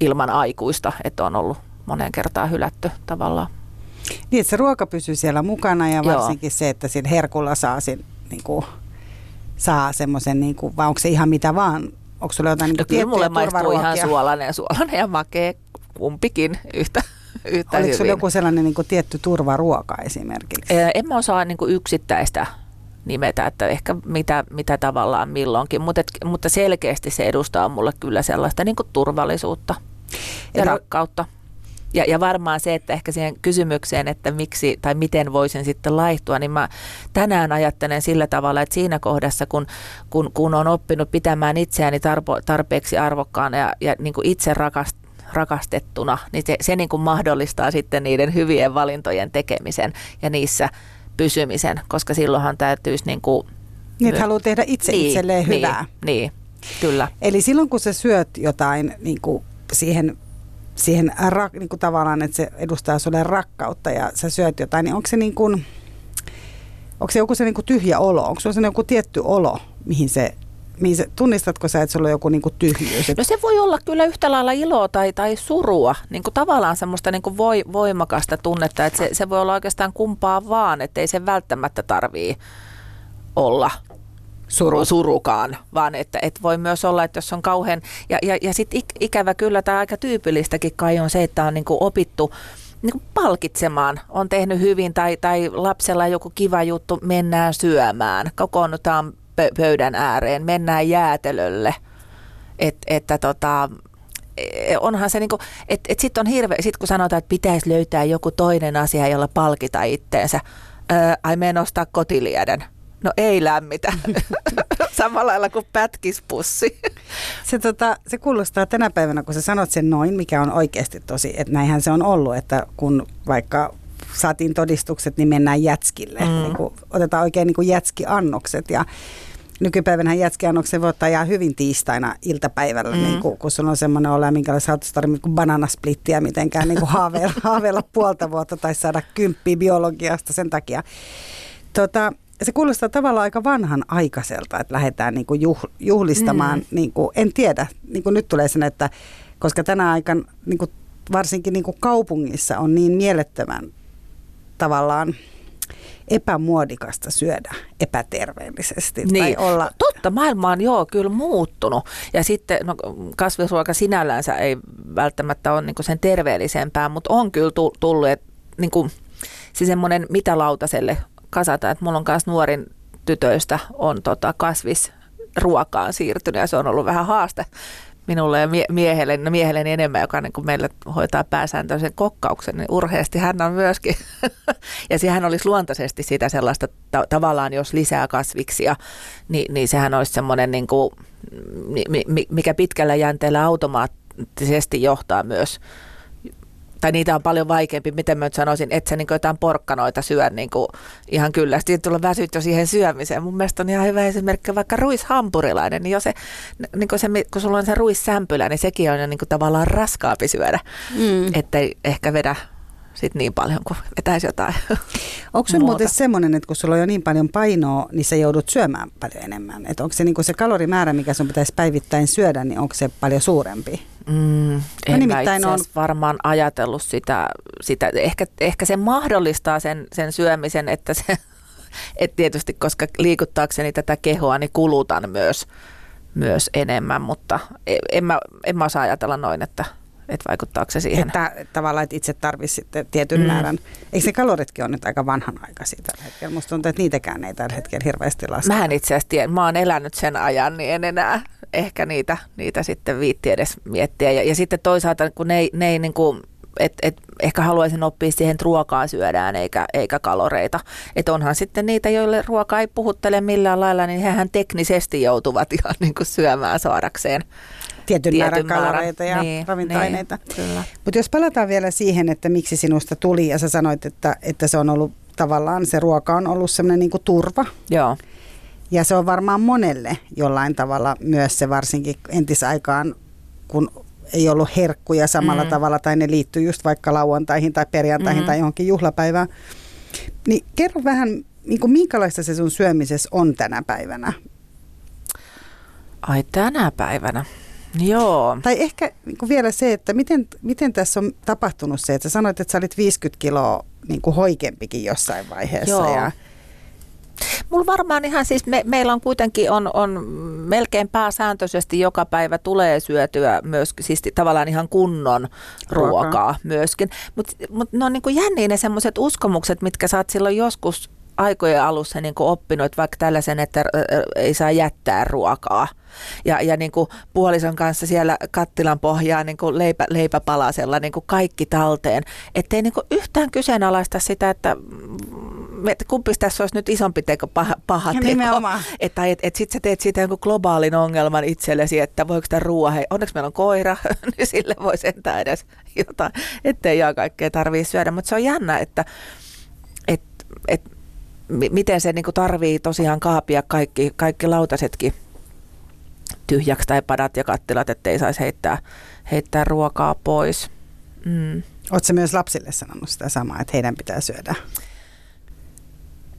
ilman aikuista, että on ollut monen kertaa hylätty tavallaan. Niin, että se ruoka pysyy siellä mukana ja varsinkin Joo. se, että siinä herkulla saa, sen, niin kuin, saa semmoisen, niin kuin, vai onko se ihan mitä vaan Onko sulla jotain niin no, kyllä mulle maistuu ihan suolainen, suolainen ja makea kumpikin yhtä, yhtä Oliko hyvin. joku sellainen niin kuin tietty turvaruoka esimerkiksi? En mä osaa niin kuin yksittäistä nimetä, että ehkä mitä, mitä tavallaan milloinkin, mutta, et, mutta selkeästi se edustaa mulle kyllä sellaista niin kuin turvallisuutta ja Eli... rakkautta. Ja, ja varmaan se, että ehkä siihen kysymykseen, että miksi tai miten voisin sitten laihtua, niin mä tänään ajattelen sillä tavalla, että siinä kohdassa, kun, kun, kun on oppinut pitämään itseäni tarpo, tarpeeksi arvokkaana ja, ja niin kuin itse rakast, rakastettuna, niin se, se niin kuin mahdollistaa sitten niiden hyvien valintojen tekemisen ja niissä pysymisen, koska silloinhan täytyisi niin kuin... Niin, haluaa tehdä itse niin, itselleen niin, hyvää. Niin, kyllä. Eli silloin kun sä syöt jotain niin kuin siihen siihen rak, niin kuin tavallaan, että se edustaa sulle rakkautta ja sä syöt jotain, niin onko se niin kuin, onko se joku se niin kuin tyhjä olo? Onko se joku tietty olo, mihin se mihin se, tunnistatko sä, että sulla on joku niin kuin tyhjyys? No se voi olla kyllä yhtä lailla iloa tai, tai surua, niin kuin tavallaan semmoista niin kuin voi, voimakasta tunnetta, että se, se voi olla oikeastaan kumpaa vaan, että ei se välttämättä tarvii olla Suru. surukaan, vaan että, että voi myös olla, että jos on kauhean, ja, ja, ja sitten ik, ikävä kyllä tämä aika tyypillistäkin kai on se, että on niin kuin opittu niin kuin palkitsemaan, on tehnyt hyvin tai, tai lapsella joku kiva juttu, mennään syömään, kokoonnutaan pöydän ääreen, mennään jäätelölle, Et, että tota, e, onhan se niinku, että et sitten on hirveä, sit kun sanotaan, että pitäisi löytää joku toinen asia, jolla palkita itteensä, ai menen ostaa kotilieden. No ei lämmitä. Samalla lailla kuin pätkispussi. Se, tota, se kuulostaa tänä päivänä, kun sä sanot sen noin, mikä on oikeasti tosi, että näinhän se on ollut, että kun vaikka saatiin todistukset, niin mennään jätskille. Mm. Niin kuin, otetaan oikein niin kuin jätskiannokset ja nykypäivänä jätskiannoksen voi ottaa ihan hyvin tiistaina iltapäivällä, mm. niin kuin, kun sulla on semmoinen olo, minkälainen sä tarvinnut niin bananasplittiä mitenkään niin kuin haaveilla, haaveilla puolta vuotta tai saada kymppiä biologiasta sen takia. Tota, se kuulostaa tavallaan aika vanhan aikaiselta, että lähdetään niin kuin juh, juhlistamaan, mm. niin kuin, en tiedä, niin kuin nyt tulee sen, että koska tänä aikana niin kuin, varsinkin niin kuin kaupungissa on niin mielettömän tavallaan epämuodikasta syödä epäterveellisesti. Niin. Tai olla... Totta, maailma on joo kyllä muuttunut. Ja sitten no, kasvisruoka sinällänsä ei välttämättä ole niin sen terveellisempää, mutta on kyllä tullut, että niin kuin, se semmoinen mitä lautaselle kasata. Että mulla on myös nuorin tytöistä on tota kasvisruokaan siirtynyt ja se on ollut vähän haaste minulle ja mie- miehelle, no miehelle enemmän, joka niin kuin meille hoitaa pääsääntöisen kokkauksen, niin urheasti hän on myöskin. ja sehän olisi luontaisesti sitä sellaista, ta- tavallaan jos lisää kasviksia, niin, niin sehän olisi semmoinen, niin kuin, mikä pitkällä jänteellä automaattisesti johtaa myös tai niitä on paljon vaikeampi, miten mä nyt sanoisin, että sä niin jotain porkkanoita syö niin kuin ihan kyllä. Sitten tulla väsyt jo siihen syömiseen. Mun mielestä on ihan hyvä esimerkki vaikka ruishampurilainen, niin, jo se, niin kuin se, kun sulla on se ruissämpylä, niin sekin on jo niin kuin tavallaan raskaampi syödä, mm. ettei ehkä vedä sit niin paljon kuin vetäisi jotain. Onko se muuten semmoinen, että kun sulla on jo niin paljon painoa, niin sä joudut syömään paljon enemmän? Että onko se niin se kalorimäärä, mikä sun pitäisi päivittäin syödä, niin onko se paljon suurempi? Mm, en nimittäin on varmaan ajatellut sitä, sitä. Ehkä, ehkä se mahdollistaa sen, sen syömisen, että se, et tietysti koska liikuttaakseni tätä kehoa, niin kulutan myös, myös enemmän, mutta en mä, en mä osaa ajatella noin, että että vaikuttaako se siihen? Että tavallaan, että itse tarvitsisi sitten tietyn mm. määrän. Eikö se kaloritkin ole nyt aika vanhanaikaisia tällä hetkellä? Musta tuntuu, että niitäkään ei tällä hetkellä hirveästi lasketa. Mähän itse asiassa tiedän, mä oon elänyt sen ajan, niin en enää ehkä niitä, niitä sitten viitti edes miettiä. Ja, ja sitten toisaalta, kun ne ei, ne ei niin kuin et, et ehkä haluaisin oppia siihen, että ruokaa syödään eikä, eikä kaloreita. Että onhan sitten niitä, joille ruoka ei puhuttele millään lailla, niin hehän teknisesti joutuvat ihan niin kuin syömään saadakseen tietyn, tietyn määrän kaloreita ja niin, ravintoaineita. Niin, Mutta jos palataan vielä siihen, että miksi sinusta tuli ja sä sanoit, että, että se on ollut tavallaan, se ruoka on ollut semmoinen niin turva. Joo. Ja se on varmaan monelle jollain tavalla myös se varsinkin entisaikaan, kun ei ollut herkkuja samalla mm. tavalla tai ne liittyy just vaikka lauantaihin tai perjantaihin mm. tai johonkin juhlapäivään. Niin kerro vähän, niin kuin minkälaista se sun syömisessä on tänä päivänä? Ai tänä päivänä? Joo. Tai ehkä niin kuin vielä se, että miten, miten tässä on tapahtunut se, että sä sanoit, että sä olit 50 kiloa niin kuin hoikempikin jossain vaiheessa. Joo. Ja Mulla varmaan ihan siis, me, meillä on kuitenkin on, on melkein pääsääntöisesti joka päivä tulee syötyä myös siis tavallaan ihan kunnon ruokaa, ruokaa myöskin. Mutta mut ne on niin kuin jänniä ne semmoiset uskomukset, mitkä sä oot silloin joskus aikojen alussa niin kuin oppinut vaikka tällaisen, että ei saa jättää ruokaa. Ja, ja niin kuin puolison kanssa siellä kattilan pohjaa niin kuin leipä, leipäpalasella niin kuin kaikki talteen. Että ei niin kuin yhtään kyseenalaista sitä, että että kumpi tässä olisi nyt isompi teko, paha, paha teko. Nimenomaan. Että et, et sitten sä teet siitä jonkun globaalin ongelman itsellesi, että voiko tämä ruoa, hei, onneksi meillä on koira, niin sille voi sentään edes jotain, ettei ihan kaikkea tarvii syödä. Mutta se on jännä, että et, et, miten se niinku tarvii tosiaan kaapia kaikki, kaikki lautasetkin tyhjäksi tai padat ja kattilat, ettei saisi heittää, heittää ruokaa pois. Mm. Oletko myös lapsille sanonut sitä samaa, että heidän pitää syödä?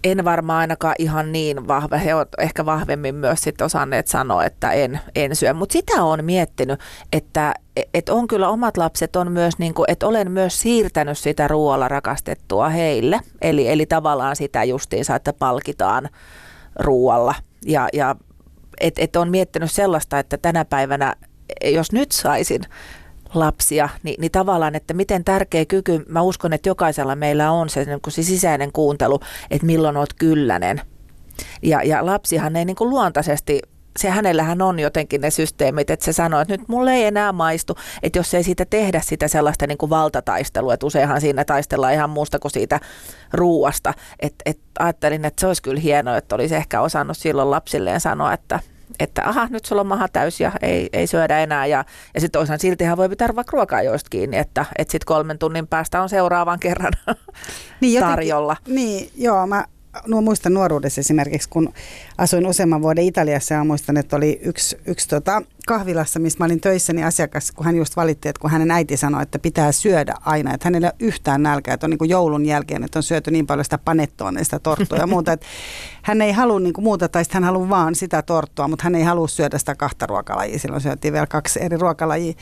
En varmaan ainakaan ihan niin vahva. He ovat ehkä vahvemmin myös sitten osanneet sanoa, että en, en syö. Mutta sitä on miettinyt, että et on kyllä omat lapset on myös, niin kuin, että olen myös siirtänyt sitä ruoalla rakastettua heille. Eli, eli tavallaan sitä justiinsa, että palkitaan ruoalla. Ja, ja että et on miettinyt sellaista, että tänä päivänä, jos nyt saisin lapsia, niin, niin tavallaan, että miten tärkeä kyky, mä uskon, että jokaisella meillä on se, niin se sisäinen kuuntelu, että milloin oot kyllänen. Ja, ja lapsihan ei niin kuin luontaisesti se hänellähän on jotenkin ne systeemit, että se sanoo, että nyt mulle ei enää maistu, että jos ei siitä tehdä sitä sellaista niin kuin valtataistelua, että useinhan siinä taistellaan ihan muusta kuin siitä ruuasta, että, että ajattelin, että se olisi kyllä hienoa, että olisi ehkä osannut silloin lapsilleen sanoa, että että aha, nyt sulla on maha täys ja ei, ei syödä enää. Ja, ja sitten toisaalta siltihän voi pitää vaikka ruokaa joista kiinni, että, että sitten kolmen tunnin päästä on seuraavan kerran niin jotenkin, tarjolla. Niin, joo, mä no, muistan nuoruudessa esimerkiksi, kun asuin useamman vuoden Italiassa ja muistan, että oli yksi, yksi tota, kahvilassa, missä mä olin töissä, niin asiakas, kun hän just valitti, että kun hänen äiti sanoi, että pitää syödä aina, että hänellä ei ole yhtään nälkää, että on niin kuin joulun jälkeen, että on syöty niin paljon sitä panettua, sitä torttua ja muuta, että hän ei halua niin kuin muuta, tai hän haluaa vaan sitä torttua, mutta hän ei halua syödä sitä kahta ruokalajia, silloin syötiin vielä kaksi eri ruokalajia.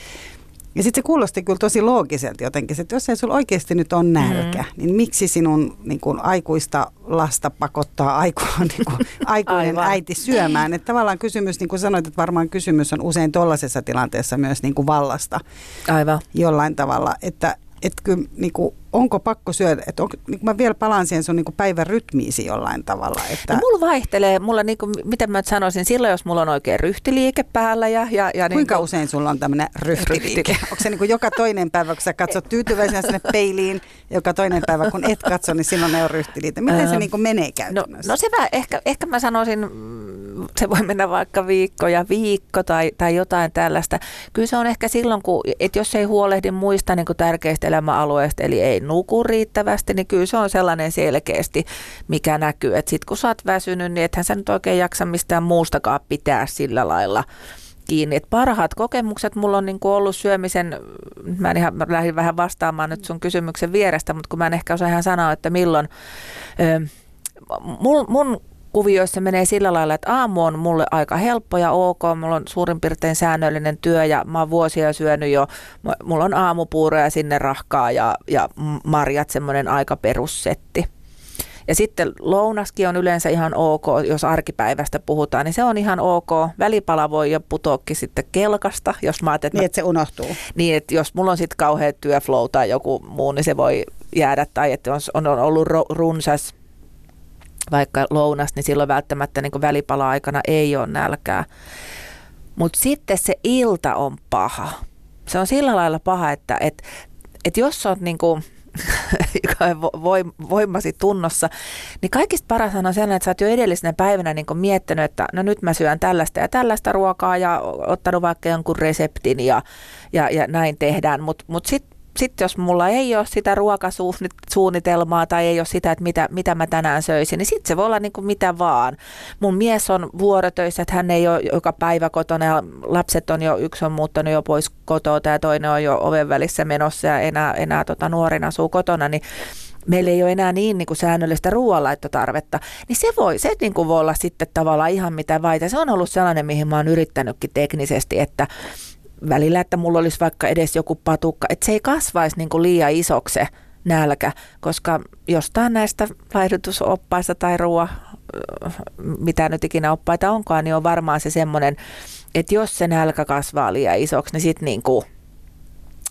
Ja sitten se kuulosti kyllä tosi loogiselta jotenkin, että jos ei sulla oikeasti nyt on nälkä, mm. niin miksi sinun niin kuin, aikuista lasta pakottaa aiku, niin kuin, aikuinen Aivan. äiti syömään? Että tavallaan kysymys, niin kuin sanoit, että varmaan kysymys on usein tuollaisessa tilanteessa myös niin kuin vallasta. Aivan. Jollain tavalla, että että kyllä niin kuin, onko pakko syödä, että on, niin mä vielä palaan siihen sun niin kuin päivän rytmiisi jollain tavalla. Että... No, mulla vaihtelee, mulla niin kuin, miten mä sanoisin, silloin jos mulla on oikein ryhtiliike päällä. Ja, ja, ja niin Kuinka kuin... usein sulla on tämmöinen ryhtiliike? Onko se niin kuin joka toinen päivä, kun sä katsot tyytyväisenä sinne peiliin, joka toinen päivä kun et katso, niin silloin ne on ryhtiliike. Miten se niin kuin menee no, käytännössä? No, no se vähän, ehkä, ehkä mä sanoisin, se voi mennä vaikka viikko ja viikko tai, tai jotain tällaista. Kyllä se on ehkä silloin, kun, että jos ei huolehdi muista niin kuin tärkeistä elämäalueista, eli ei nuku riittävästi, niin kyllä se on sellainen selkeästi, mikä näkyy. Että sitten kun sä oot väsynyt, niin ethän sä nyt oikein jaksa mistään muustakaan pitää sillä lailla kiinni. Et parhaat kokemukset mulla on niinku ollut syömisen, mä en ihan lähdin vähän vastaamaan nyt sun kysymyksen vierestä, mutta kun mä en ehkä osaa ihan sanoa, että milloin. Ö, mun, mun kuvioissa menee sillä lailla, että aamu on mulle aika helppo ja ok. Mulla on suurin piirtein säännöllinen työ ja mä oon vuosia syönyt jo. Mulla on aamupuuroja sinne rahkaa ja, ja marjat, semmoinen aika perussetti. Ja sitten lounaskin on yleensä ihan ok, jos arkipäivästä puhutaan, niin se on ihan ok. Välipala voi jo putoakin sitten kelkasta, jos mä ajattelen, että niin, että se unohtuu. Niin, että jos mulla on sitten kauhean työflow tai joku muu, niin se voi jäädä. Tai että on, on ollut runsas vaikka lounas, niin silloin välttämättä niin välipala-aikana ei ole nälkää. Mutta sitten se ilta on paha. Se on sillä lailla paha, että et, et jos on niin voimasi tunnossa, niin kaikista paras on sellainen, että sä oot jo edellisenä päivänä niin miettinyt, että no nyt mä syön tällaista ja tällaista ruokaa ja ottanut vaikka jonkun reseptin ja, ja, ja näin tehdään, mutta mut, mut sitten sitten jos mulla ei ole sitä ruokasuunnitelmaa tai ei ole sitä, että mitä, mitä mä tänään söisin, niin sitten se voi olla niin kuin mitä vaan. Mun mies on vuorotöissä, että hän ei ole joka päivä kotona ja lapset on jo, yksi on muuttanut jo pois kotoa ja toinen on jo oven välissä menossa ja enää, enää tota, nuorina asuu kotona, niin meillä ei ole enää niin, niin kuin säännöllistä ruoanlaittotarvetta, niin se voi, se niin kuin voi olla sitten tavallaan ihan mitä vaita. Se on ollut sellainen, mihin mä oon yrittänytkin teknisesti, että välillä, että mulla olisi vaikka edes joku patukka, että se ei kasvaisi niin kuin liian isoksi se nälkä, koska jostain näistä laihdutusoppaista tai ruoa, mitä nyt ikinä oppaita onkaan, niin on varmaan se semmoinen, että jos se nälkä kasvaa liian isoksi, niin sitten niin kuin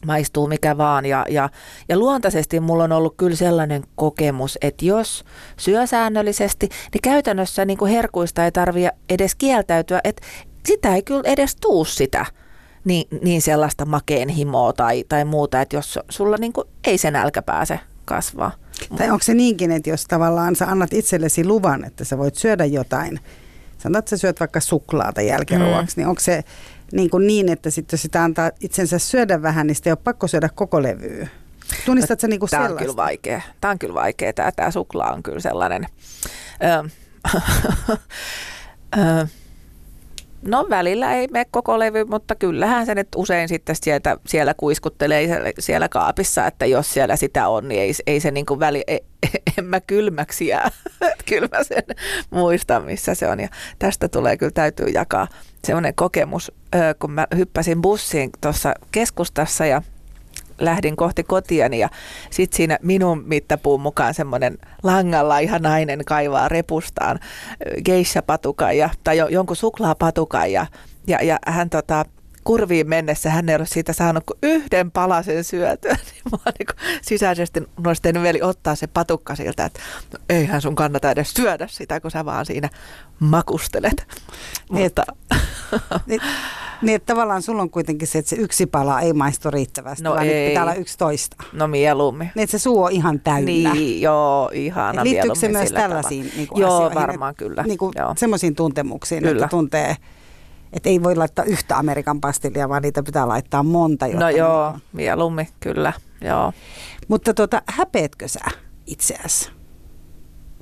maistuu mikä vaan. Ja, ja, ja luontaisesti mulla on ollut kyllä sellainen kokemus, että jos syö säännöllisesti, niin käytännössä niin kuin herkuista ei tarvitse edes kieltäytyä, että sitä ei kyllä edes tuu sitä niin, niin sellaista makeen himoa tai, tai muuta, että jos sulla niin kuin ei sen nälkä pääse kasvaa. Tai onko se niinkin, että jos tavallaan sä annat itsellesi luvan, että sä voit syödä jotain, sanotaan, että sä syöt vaikka suklaata jälkiruoksi, mm. niin onko se niin, kuin niin että sitten jos sitä antaa itsensä syödä vähän, niin sitten ei ole pakko syödä koko levyä? Tunnistatko sä niinku Tämä on kyllä vaikea. Tämä on kyllä vaikea. Tämä, tämä suklaa on kyllä sellainen... Öö, öö, No välillä ei mene koko levy, mutta kyllähän se nyt usein sitten sieltä, siellä kuiskuttelee siellä kaapissa, että jos siellä sitä on, niin ei, ei se niin kuin väli, ei, en mä kylmäksi jää. kyllä mä sen muistan, missä se on. Ja tästä tulee kyllä täytyy jakaa semmoinen kokemus, kun mä hyppäsin bussiin tuossa keskustassa ja lähdin kohti kotiani ja sitten siinä minun mittapuun mukaan semmoinen langalla ihan nainen kaivaa repustaan geisha-patukan ja, tai jonkun suklaapatukan ja, ja, ja hän tota, kurviin mennessä hän ei ole siitä saanut kuin yhden palasen syötyä, niin mä niin sisäisesti olisi tehnyt mieli ottaa se patukka siltä, että no, eihän sun kannata edes syödä sitä, kun sä vaan siinä makustelet. Niin, Mutta... niin, niin, että tavallaan sulla on kuitenkin se, että se yksi pala ei maistu riittävästi, no vaan ei. pitää olla yksi toista. No mieluummin. Niin, että se suu on ihan täynnä. Niin, joo, ihana Liittyykö se myös tällaisiin niin kuin joo, asioihin? varmaan kyllä. Niin kuin semmoisiin tuntemuksiin, kyllä. että tuntee että ei voi laittaa yhtä Amerikan pastillia, vaan niitä pitää laittaa monta. No joo, mieluummin, kyllä, joo. Mutta tota, häpeetkö sä itseäsi?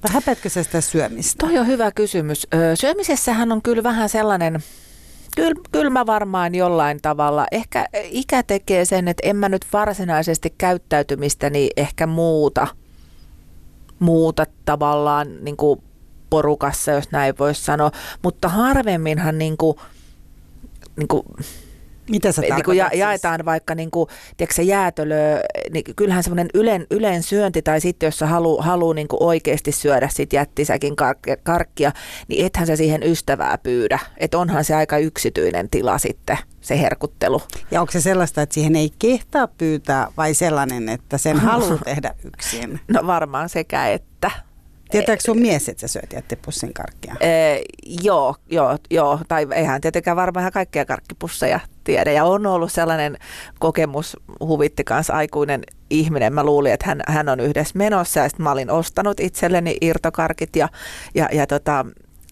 Vai häpeätkö sä sitä syömistä? Toi on hyvä kysymys. Syömisessähän on kyllä vähän sellainen, kyllä, kyllä mä varmaan jollain tavalla. Ehkä ikä tekee sen, että en mä nyt varsinaisesti käyttäytymistäni ehkä muuta, muuta tavallaan niin kuin porukassa, jos näin voisi sanoa. Mutta harvemminhan niin kuin, niin kuin, mitä sä niin kuin ja, jaetaan vaikka niin kuin, tiedätkö, se jäätölö, niin kyllähän semmoinen ylen, ylen syönti tai sitten jos sä halu, haluu niin oikeasti syödä sit jättisäkin karkkia, niin ethän sä siihen ystävää pyydä. Että onhan se aika yksityinen tila sitten se herkuttelu. Ja onko se sellaista, että siihen ei kehtaa pyytää vai sellainen, että sen haluaa tehdä yksin? No varmaan sekä että. Tietääkö sun mies, että sä syöt jättipussin karkkia? Ee, joo, joo, joo, tai eihän tietenkään varmaan kaikkia karkkipusseja tiedä. Ja on ollut sellainen kokemus, huvitti kanssa aikuinen ihminen. Mä luulin, että hän, hän on yhdessä menossa ja sitten mä olin ostanut itselleni irtokarkit ja, ja, ja tota,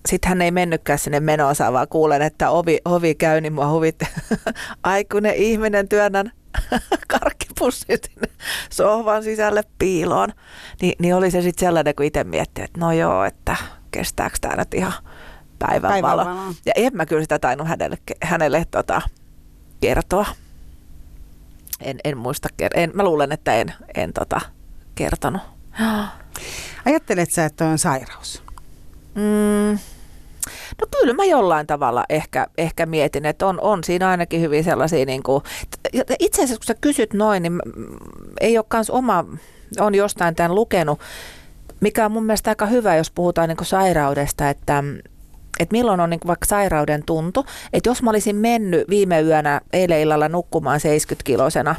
sitten hän ei mennytkään sinne menoonsa, vaan kuulen, että ovi, ovi käy, niin mua huvitti. Aikuinen ihminen työnnän karkkipussin sinne sohvan sisälle piiloon. Ni, niin oli se sitten sellainen, kun itse miettii, että no joo, että kestääkö tämä nyt ihan päivänvalo. Päivän ja en mä kyllä sitä tainnut hänelle, hänelle tota, kertoa. En, en muista, en, mä luulen, että en, en tota, kertonut. Ajattelet sä, että on sairaus? Mm, No kyllä mä jollain tavalla ehkä, ehkä mietin, että on, on siinä ainakin hyvin sellaisia, niin kuin, itse asiassa kun sä kysyt noin, niin ei ole kans oma, on jostain tämän lukenut, mikä on mun mielestä aika hyvä, jos puhutaan niin kuin sairaudesta, että että milloin on niin vaikka sairauden tuntu, että jos mä olisin mennyt viime yönä eilen illalla nukkumaan 70-kilosena,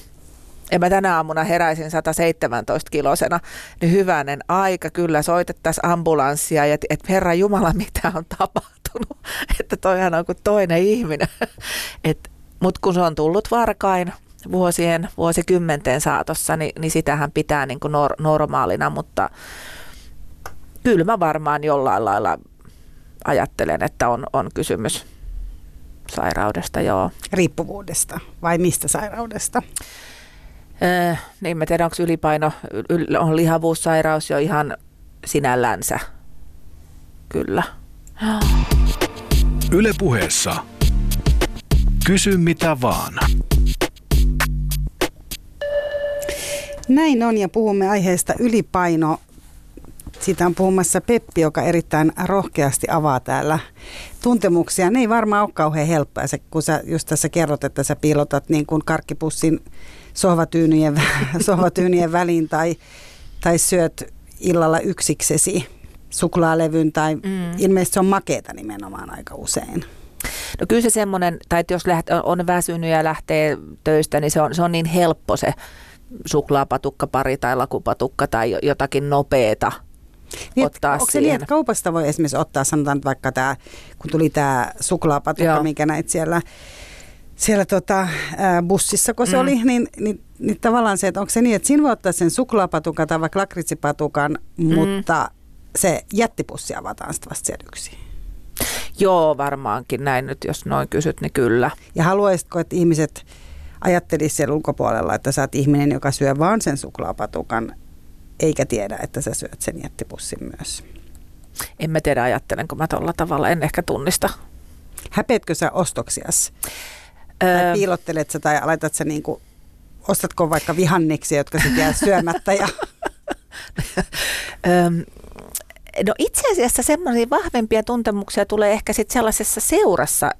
ja mä tänä aamuna heräisin 117-kilosena, niin hyvänen aika, kyllä soitettaisiin ambulanssia, että herra Jumala, mitä on tapahtunut, että toihan on kuin toinen ihminen. Mutta kun se on tullut varkain, vuosien, vuosikymmenten saatossa, niin, niin sitähän pitää niin kuin nor- normaalina, mutta kyllä mä varmaan jollain lailla ajattelen, että on, on kysymys sairaudesta, joo. Riippuvuudesta vai mistä sairaudesta? Öö, niin mä tiedän, onko ylipaino, yl, on lihavuussairaus jo ihan sinällänsä. Kyllä. Yle puheessa. Kysy mitä vaan. Näin on ja puhumme aiheesta ylipaino. Siitä on puhumassa Peppi, joka erittäin rohkeasti avaa täällä tuntemuksia. Ne ei varmaan ole kauhean helppoa, se, kun sä just tässä kerrot, että sä piilotat niin kuin karkkipussin sohvatyynyen, sohvatyynyen väliin tai, tai syöt illalla yksiksesi suklaalevyn tai mm. ilmeisesti se on makeeta nimenomaan aika usein. No kyllä se semmoinen, tai että jos läht, on väsynyt ja lähtee töistä, niin se on, se on niin helppo se suklaapatukkapari tai lakupatukka tai jotakin nopeeta niin, ottaa onko siihen. se niin, että kaupasta voi esimerkiksi ottaa, sanotaan vaikka tämä, kun tuli tämä suklaapatukka, Joo. minkä näit siellä, siellä tota, ää, bussissa, kun se mm. oli, niin, niin, niin tavallaan se, että onko se niin, että siinä voi ottaa sen suklaapatukan tai vaikka lakritsipatukan, mm. mutta se jättipussi avataan sitten vasta siellä yksin. Joo, varmaankin näin nyt, jos noin kysyt, niin kyllä. Ja haluaisitko, että ihmiset ajattelisi siellä ulkopuolella, että sä oot ihminen, joka syö vaan sen suklaapatukan, eikä tiedä, että sä syöt sen jättipussin myös. En mä tiedä, ajattelenko mä tuolla tavalla, en ehkä tunnista. Häpeetkö sä ostoksias? Öö, tai piilottelet sä tai aletat sä niinku, ostatko vaikka vihanneksia, jotka sitten jää syömättä? Ja... no itse asiassa semmoisia vahvempia tuntemuksia tulee ehkä sitten sellaisessa seurassa,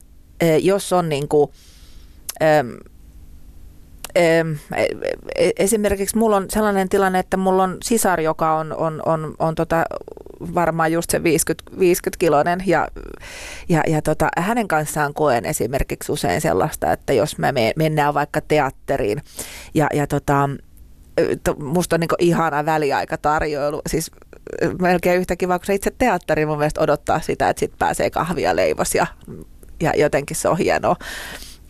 jos on niinku, E, e, esimerkiksi mulla on sellainen tilanne, että mulla on sisar, joka on, on, on, on tota, varmaan just se 50, 50 kilonen ja, ja, ja tota, hänen kanssaan koen esimerkiksi usein sellaista, että jos me mennään vaikka teatteriin ja, ja tota, musta on niin ihana väliaikatarjoilu, siis melkein yhtä kiva kuin se itse teatteri mun mielestä odottaa sitä, että sit pääsee kahvia leivos ja, ja jotenkin se on hienoa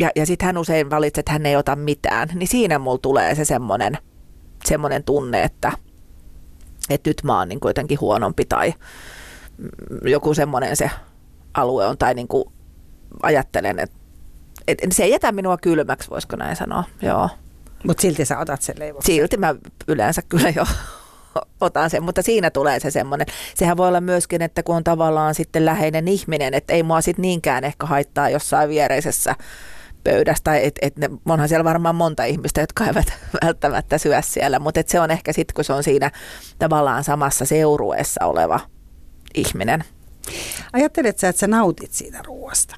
ja, ja sitten hän usein valitsee, että hän ei ota mitään, niin siinä mulla tulee se semmoinen, semmoinen tunne, että, että nyt mä oon niin jotenkin huonompi tai joku semmoinen se alue on tai niin kuin ajattelen, että, että se ei jätä minua kylmäksi, voisiko näin sanoa, joo. Mutta silti sä otat sen leivon. Silti mä yleensä kyllä jo otan sen, mutta siinä tulee se semmoinen. Sehän voi olla myöskin, että kun on tavallaan sitten läheinen ihminen, että ei mua sitten niinkään ehkä haittaa jossain viereisessä pöydästä, että et ne, onhan siellä varmaan monta ihmistä, jotka eivät välttämättä syö siellä, mutta et se on ehkä sitten, kun se on siinä tavallaan samassa seurueessa oleva ihminen. Ajattelet sä, että sä nautit siitä ruoasta?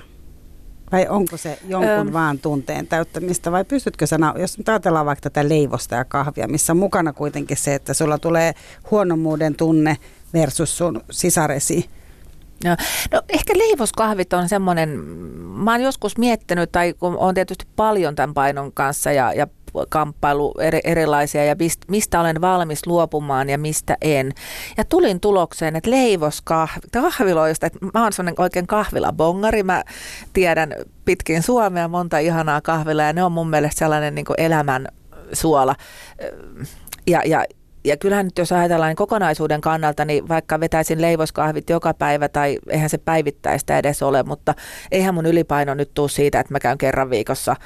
Vai onko se jonkun Öm. vaan tunteen täyttämistä vai pystytkö sä, jos ajatellaan vaikka tätä leivosta ja kahvia, missä on mukana kuitenkin se, että sulla tulee huonommuuden tunne versus sun sisaresi, No, no ehkä leivoskahvit on semmoinen, mä oon joskus miettinyt, tai kun on tietysti paljon tämän painon kanssa ja, ja kamppailu eri, erilaisia ja mist, mistä olen valmis luopumaan ja mistä en. Ja tulin tulokseen, että leivoskahviloista, että mä oon semmoinen oikein kahvilabongari, mä tiedän pitkin Suomea monta ihanaa kahvilaa ja ne on mun mielestä sellainen niin elämän suola. Ja, ja ja kyllähän nyt jos ajatellaan niin kokonaisuuden kannalta, niin vaikka vetäisin leivoskahvit joka päivä tai eihän se päivittäistä edes ole, mutta eihän mun ylipaino nyt tuu siitä, että mä käyn kerran viikossa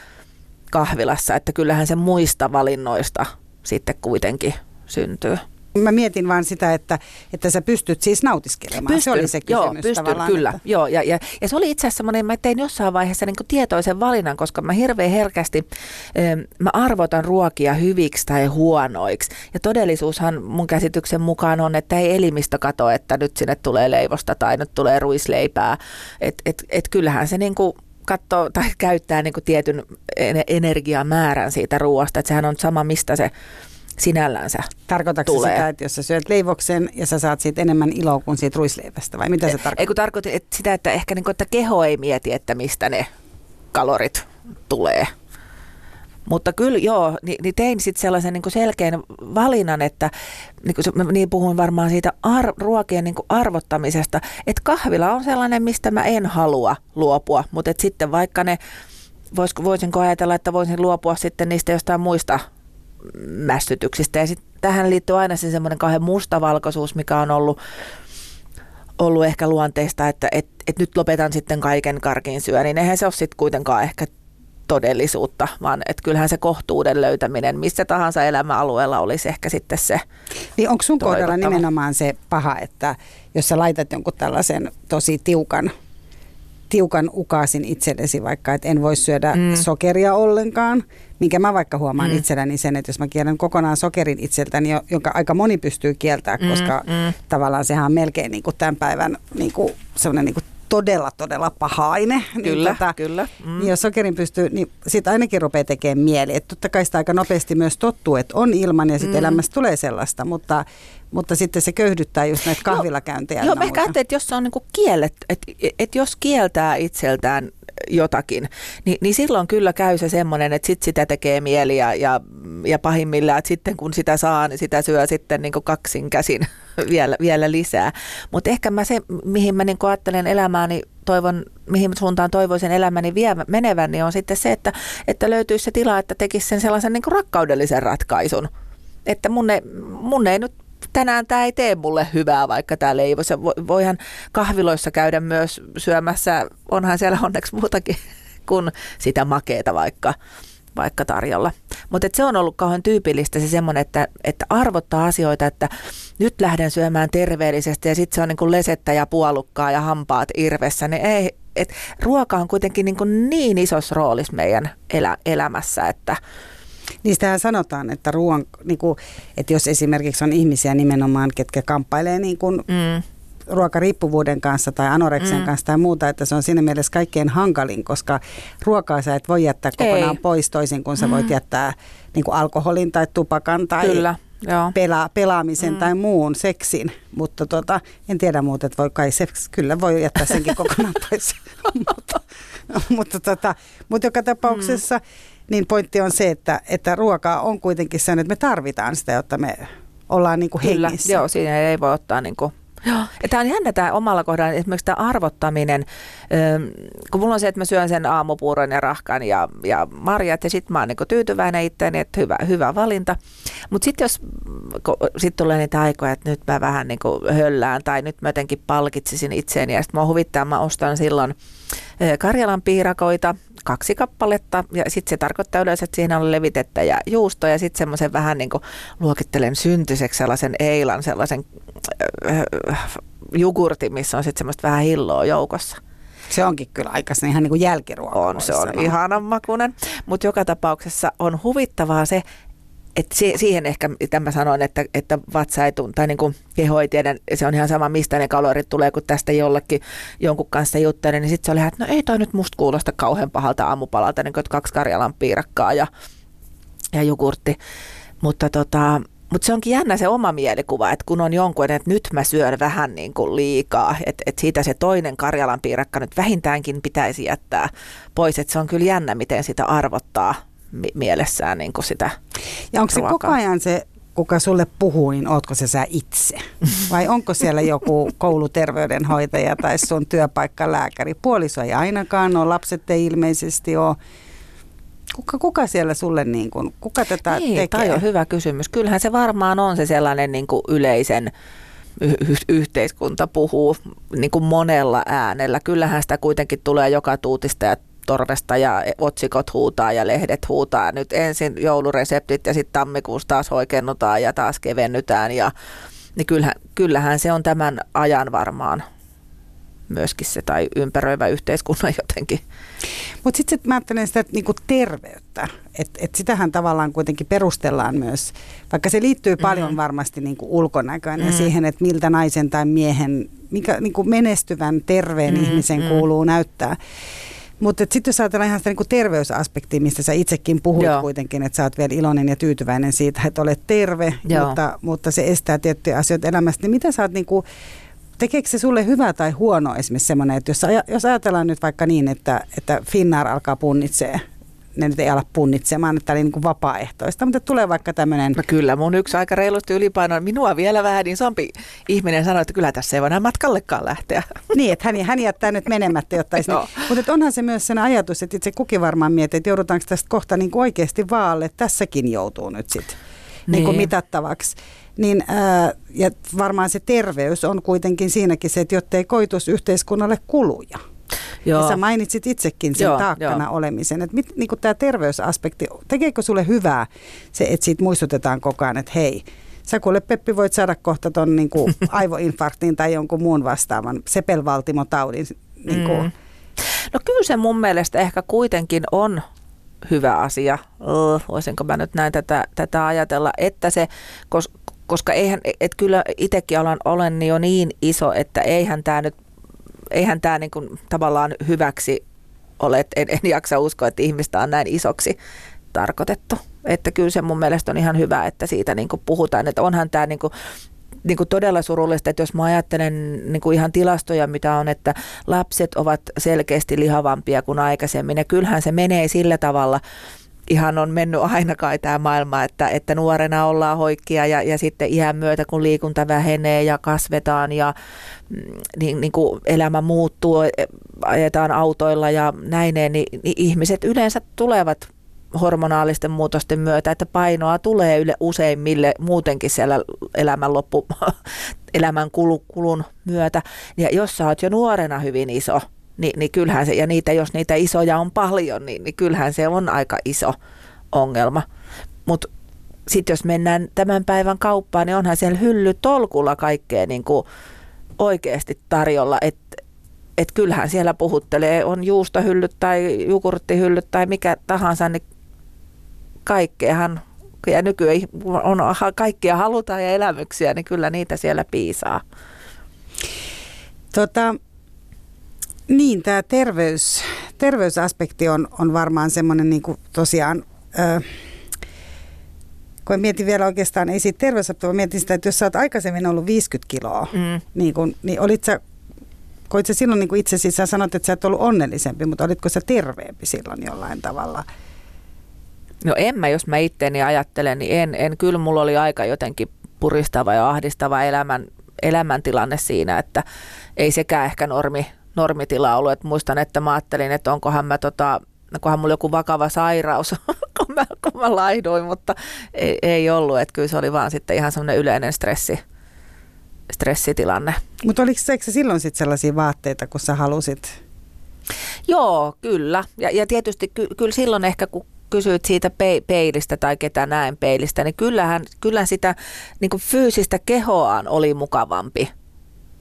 kahvilassa, että kyllähän se muista valinnoista sitten kuitenkin syntyy. Mä mietin vaan sitä, että, että sä pystyt siis nautiskelemaan. Pystyn, se oli se joo, pystyn, kyllä. Että... Joo, ja, ja, ja se oli itse asiassa semmoinen, mä tein jossain vaiheessa niin tietoisen valinnan, koska mä hirveän herkästi, ähm, mä arvotan ruokia hyviksi tai huonoiksi. Ja todellisuushan mun käsityksen mukaan on, että ei elimistö kato, että nyt sinne tulee leivosta tai nyt tulee ruisleipää. Että et, et kyllähän se niin kuin katsoo tai käyttää niin kuin tietyn energiamäärän siitä ruoasta. Että sehän on sama, mistä se sinällänsä Tarkoitatko tulee. sitä, että jos sä syöt leivoksen ja sä saat siitä enemmän iloa kuin siitä ruisleivästä vai mitä se tarkoittaa? Ei kun tarkoitin että sitä, että ehkä niin kuin, että keho ei mieti, että mistä ne kalorit tulee. Mutta kyllä joo, niin, niin tein sitten sellaisen niin selkeän valinnan, että niin, se- niin puhun varmaan siitä ar, ruokien niin kuin arvottamisesta, että kahvila on sellainen, mistä mä en halua luopua, mutta sitten vaikka ne, voisiko, voisinko ajatella, että voisin luopua sitten niistä jostain muista mästytyksistä. Ja sitten tähän liittyy aina se semmoinen kauhean mustavalkoisuus, mikä on ollut ollut ehkä luonteista, että et, et nyt lopetan sitten kaiken karkin syön, niin eihän se ole sitten kuitenkaan ehkä todellisuutta, vaan että kyllähän se kohtuuden löytäminen missä tahansa elämäalueella olisi ehkä sitten se. Niin onko sun kohdalla nimenomaan se paha, että jos sä laitat jonkun tällaisen tosi tiukan, tiukan ukaasin itsellesi vaikka, että en voi syödä mm. Mm. sokeria ollenkaan, minkä mä vaikka huomaan mm. Mm. itselläni sen, että jos mä kielän kokonaan sokerin itseltäni, jo- jonka aika moni pystyy kieltämään, Mm, koska mm. tavallaan sehän on melkein niin kuin tämän päivän niin kuin sellainen niin kuin todella, todella paha aine. Kyllä, niin, tota, kyllä. Mm. niin jos sokerin pystyy, niin sitten ainakin rupeaa tekemään mieli. Että totta kai sitä aika nopeasti myös tottuu, että on ilman ja sitten mm. Elämästä tulee sellaista, mutta, mutta sitten se köyhdyttää just näitä kahvilakäyntejä. Joo, ynnä mä ehkä että jos se on niinku kielletty, että et jos kieltää itseltään jotakin, niin, niin silloin kyllä käy se semmoinen, että sit sitä tekee mieli ja, ja, ja pahimmillaan, että sitten kun sitä saa, niin sitä syö sitten niin kaksin käsin vielä, vielä lisää. Mutta ehkä mä se, mihin mä niin ajattelen elämääni, toivon, mihin suuntaan toivoisin elämäni vie, menevän, niin on sitten se, että, että löytyisi se tila, että tekisi sen sellaisen niin rakkaudellisen ratkaisun. Että mun ei, mun ei nyt tänään tämä ei tee mulle hyvää, vaikka tämä leivos. Ja vo- voihan kahviloissa käydä myös syömässä, onhan siellä onneksi muutakin kuin sitä makeeta vaikka, vaikka tarjolla. Mutta se on ollut kauhean tyypillistä se semmoinen, että, että arvottaa asioita, että nyt lähden syömään terveellisesti ja sitten se on niin kuin lesettä ja puolukkaa ja hampaat irvessä, niin ei, et ruoka on kuitenkin niin, kuin niin isossa roolissa meidän elä, elämässä, että Niistähän sanotaan, että, ruoan, niin kuin, että jos esimerkiksi on ihmisiä nimenomaan, ketkä kamppailee niin kuin mm, ruokariippuvuuden kanssa tai anoreksian Mm. kanssa tai muuta, että se on siinä mielessä kaikkein hankalin, koska ruokaa sä et voi jättää kokonaan Ei. pois toisin kuin sä voit jättää niin kuin alkoholin tai tupakan tai kyllä, joo. pela, pelaamisen Mm. tai muun seksin, mutta tota, en tiedä muuta, että voi kai se, kyllä voi jättää senkin kokonaan pois. mutta, mutta, tota, mutta joka tapauksessa niin pointti on se, että, että ruokaa on kuitenkin sellainen, että me tarvitaan sitä, jotta me ollaan niin kuin Kyllä, hengissä. joo, siinä ei voi ottaa niin kuin Joo. Tämä on jännä tämä omalla kohdalla, esimerkiksi tämä arvottaminen, kun mulla on se, että mä syön sen aamupuuron ja rahkan ja, ja marjat ja sitten mä oon niinku tyytyväinen itteeni, että hyvä, hyvä valinta. Mutta sitten jos sit tulee niitä aikoja, että nyt mä vähän niinku höllään tai nyt mä jotenkin palkitsisin itseäni ja sitten mä huvittaa, mä ostan silloin Karjalan piirakoita, kaksi kappaletta ja sitten se tarkoittaa yleensä, että siinä on levitettä ja juusto ja sitten semmoisen vähän niin kuin luokittelen syntyiseksi sellaisen eilan, sellaisen jogurtin, missä on sitten semmoista vähän hilloa joukossa. Se onkin kyllä aika se ihan niin kuin jälkiruoka. On, se on ihanan makunen, mutta joka tapauksessa on huvittavaa se, että si- siihen ehkä, mitä mä sanoin, että, että vatsa ei tunne, tai niin kuin keho ei tiedä, se on ihan sama, mistä ne kalorit tulee, kun tästä jollekin jonkun kanssa juttelin, niin sitten se oli että no ei toi nyt musta kuulosta kauhean pahalta aamupalalta, niin kuin, kaksi Karjalan piirakkaa ja, ja jogurtti. Mutta tota, mutta se onkin jännä se oma mielikuva, että kun on jonkun, että nyt mä syön vähän niin kuin liikaa, että, että siitä se toinen Karjalan piirakka nyt vähintäänkin pitäisi jättää pois. Että se on kyllä jännä, miten sitä arvottaa mi- mielessään niin kuin sitä Ja onko se ruokaa. koko ajan se, kuka sulle puhuu, niin ootko se sä itse? Vai onko siellä joku kouluterveydenhoitaja tai sun työpaikkalääkäri? Puoliso ei ainakaan ole, lapset ei ilmeisesti ole. Kuka, kuka siellä sulle, niin kuin, kuka tätä niin, tekee? Tämä on hyvä kysymys. Kyllähän se varmaan on se sellainen niin kuin yleisen y- yhteiskunta puhuu niin kuin monella äänellä. Kyllähän sitä kuitenkin tulee joka tuutista ja torvesta ja otsikot huutaa ja lehdet huutaa. Nyt ensin joulureseptit ja sitten tammikuussa taas hoikennutaan ja taas kevennytään. Ja, niin kyllähän, kyllähän se on tämän ajan varmaan myöskin se tai ympäröivä yhteiskunnan jotenkin. Mutta sitten mä ajattelen sitä että niinku terveyttä, että et sitähän tavallaan kuitenkin perustellaan myös, vaikka se liittyy paljon Mhm. varmasti niinku ulkonäköön ja Mm. siihen, että miltä naisen tai miehen, mikä niinku menestyvän terveen Mm, ihmisen mm. kuuluu näyttää. Mutta sitten jos ajatellaan ihan sitä niin terveysaspektia, mistä sä itsekin puhuit Joo. kuitenkin, että sä oot vielä iloinen ja tyytyväinen siitä, että olet terve, Joo. mutta, mutta se estää tiettyjä asioita elämästä, niin mitä sä oot niin kuin, tekeekö se sulle hyvä tai huono esimerkiksi semmoinen, että jos, jos ajatellaan nyt vaikka niin, että, että Finnair alkaa punnitsee, ne nyt ei ala punnitsemaan, että tämä oli niin kuin vapaaehtoista, mutta tulee vaikka tämmöinen No kyllä, mun yksi aika reilusti ylipaino, minua vielä vähän isompi ihminen sanoi, että kyllä tässä ei voi matkallekaan lähteä. Niin, että hän, hän jättää nyt menemättä, jotta. Joo. Mutta onhan se myös sen ajatus, että itse kukin varmaan miettii, että joudutaanko tästä kohta niin kuin oikeasti vaalle, tässäkin joutuu nyt sitten niin. niin Niin. mitattavaksi. Niin, ää, ja varmaan se terveys on kuitenkin siinäkin se, että jotta ei koitus yhteiskunnalle kuluja. Joo. Ja sä mainitsit itsekin sen Joo, taakkana joo. olemisen. Että mit, niin tämä terveysaspekti, tekeekö sulle hyvää se, että siitä muistutetaan koko ajan, että hei, sä kuule Peppi voit saada kohta ton niin kuin aivoinfarktin tai jonkun muun vastaavan sepelvaltimotaudin. Niin kuin. Mm. No kyllä se mun mielestä ehkä kuitenkin on hyvä asia, oh, voisinko mä nyt näin tätä, tätä ajatella, että se, kos, koska eihän, et kyllä itsekin olen, olen jo niin iso, että eihän tämä nyt, eihän tämä niin kuin tavallaan hyväksi ole, että en, en jaksa uskoa, että ihmistä on näin isoksi tarkoitettu. Että kyllä se mun mielestä on ihan hyvä, että siitä niin kuin puhutaan, että onhan tämä niin kuin niin kuin todella surullista, että jos mä ajattelen niin kuin ihan tilastoja, mitä on, että lapset ovat selkeästi lihavampia kuin aikaisemmin. Ja kyllähän se menee sillä tavalla, ihan on mennyt aina kai tämä maailma, että, että nuorena ollaan hoikkia ja, ja sitten iän myötä, kun liikunta vähenee ja kasvetaan ja mm, niin, niin kuin elämä muuttuu, ajetaan autoilla ja näineen, niin, niin ihmiset yleensä tulevat hormonaalisten muutosten myötä, että painoa tulee yle, useimmille muutenkin siellä elämän loppu, elämän kulu, kulun myötä. Ja jos sä oot jo nuorena hyvin iso, niin, niin kyllähän se, ja niitä, jos niitä isoja on paljon, niin, niin kyllähän se on aika iso ongelma. Mutta sitten jos mennään tämän päivän kauppaan, niin onhan siellä hylly tolkulla kaikkea niin kuin oikeasti tarjolla, että et kyllähän siellä puhuttelee, on juustohyllyt tai jogurttihyllyt tai mikä tahansa, niin kaikkeahan, ja nykyään on, kaikkia halutaan ja elämyksiä, niin kyllä niitä siellä piisaa. Tota, niin, tämä terveys, terveysaspekti on, on varmaan semmoinen niin kuin tosiaan, ö, kun mietin vielä oikeastaan, ei siitä terveysaspektia, vaan mietin sitä, että jos sä oot aikaisemmin ollut 50 kiloa, Mm. niin, kun, niin olit sä, koit sä silloin niin itse siis sä sanot, että sä et ollut onnellisempi, mutta olitko sä terveempi silloin jollain tavalla? No en mä, jos mä itteeni ajattelen, niin en, en. Kyllä mulla oli aika jotenkin puristava ja ahdistava elämän, elämäntilanne siinä, että ei sekään ehkä normi, normitila ollut. Et muistan, että mä ajattelin, että onkohan mä tota, onkohan mulla joku vakava sairaus, kun mä, kun mä laihduin, mutta ei, ei ollut. Että kyllä se oli vaan sitten ihan semmoinen yleinen stressi, stressitilanne. Mutta oliko se, silloin sitten sellaisia vaatteita, kun sä halusit? Joo, kyllä. Ja, ja tietysti ky, kyllä silloin ehkä, kun kysyit siitä pe- peilistä tai ketä näen peilistä, niin kyllähän, kyllä sitä niin kuin fyysistä kehoaan oli mukavampi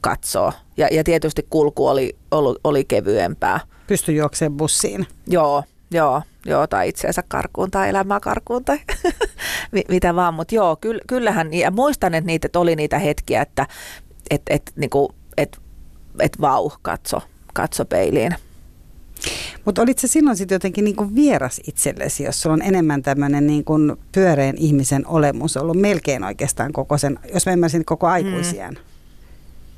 katsoa. Ja, ja tietysti kulku oli, oli, oli kevyempää. Pysty juoksemaan bussiin. Joo, joo, joo, tai itseensä karkuun tai elämää karkuun tai mi- mitä vaan. Mutta joo, kyll, kyllähän, ja muistan, että niitä että oli niitä hetkiä, että et, et, niinku, et, et vau, katso, katso peiliin. Mutta olit se silloin sitten jotenkin niinku vieras itsellesi, jos sulla on enemmän tämmöinen niinku pyöreän ihmisen olemus ollut melkein oikeastaan koko sen, jos mä ymmärsin koko aikuisien. Mm.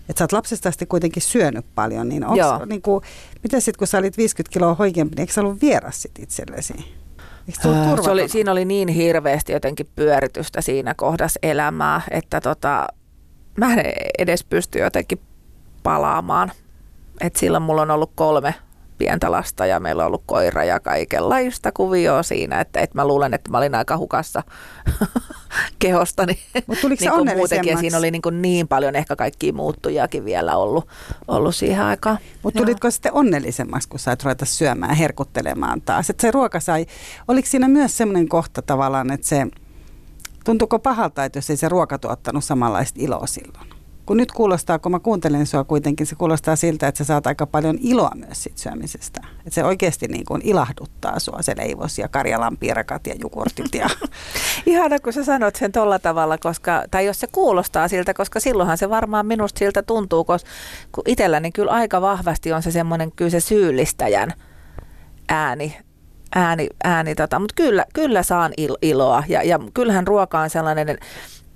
Että sä oot lapsesta asti kuitenkin syönyt paljon, niin onko niinku, mitä sitten kun sä olit 50 kiloa hoikempi, niin eikö sä ollut vieras sit itsellesi? Se, oli, siinä oli niin hirveästi jotenkin pyöritystä siinä kohdassa elämää, että tota, mä en edes pysty jotenkin palaamaan. Et silloin mulla on ollut kolme pientä lasta ja meillä on ollut koira ja kaikenlaista kuvioa siinä, että, että mä luulen, että mä olin aika hukassa kehostani. Mut tuliko se niin kuin muutenkin, ja siinä oli niin, kuin niin paljon ehkä kaikkia muuttujakin vielä ollut, ollut siihen aikaan. Mutta tulitko sitten onnellisemmaksi, kun sait ruveta syömään ja herkuttelemaan taas? Että se ruoka sai, oliko siinä myös semmoinen kohta tavallaan, että se, tuntuuko pahalta, että jos ei se ruoka tuottanut samanlaista iloa silloin? Kun nyt kuulostaa, kun mä kuuntelen sua kuitenkin, se kuulostaa siltä, että sä saat aika paljon iloa myös siitä syömisestä. Että se oikeasti niin kuin ilahduttaa sua, se leivos ja Karjalan piirakat ja jogurtit. Ja... Ihana, kun sä sanot sen tolla tavalla, koska, tai jos se kuulostaa siltä, koska silloinhan se varmaan minusta siltä tuntuu, koska kun itselläni kyllä aika vahvasti on se semmoinen kyllä se syyllistäjän ääni, ääni, ääni tota. mutta kyllä, kyllä saan il, iloa ja, ja kyllähän ruoka on sellainen,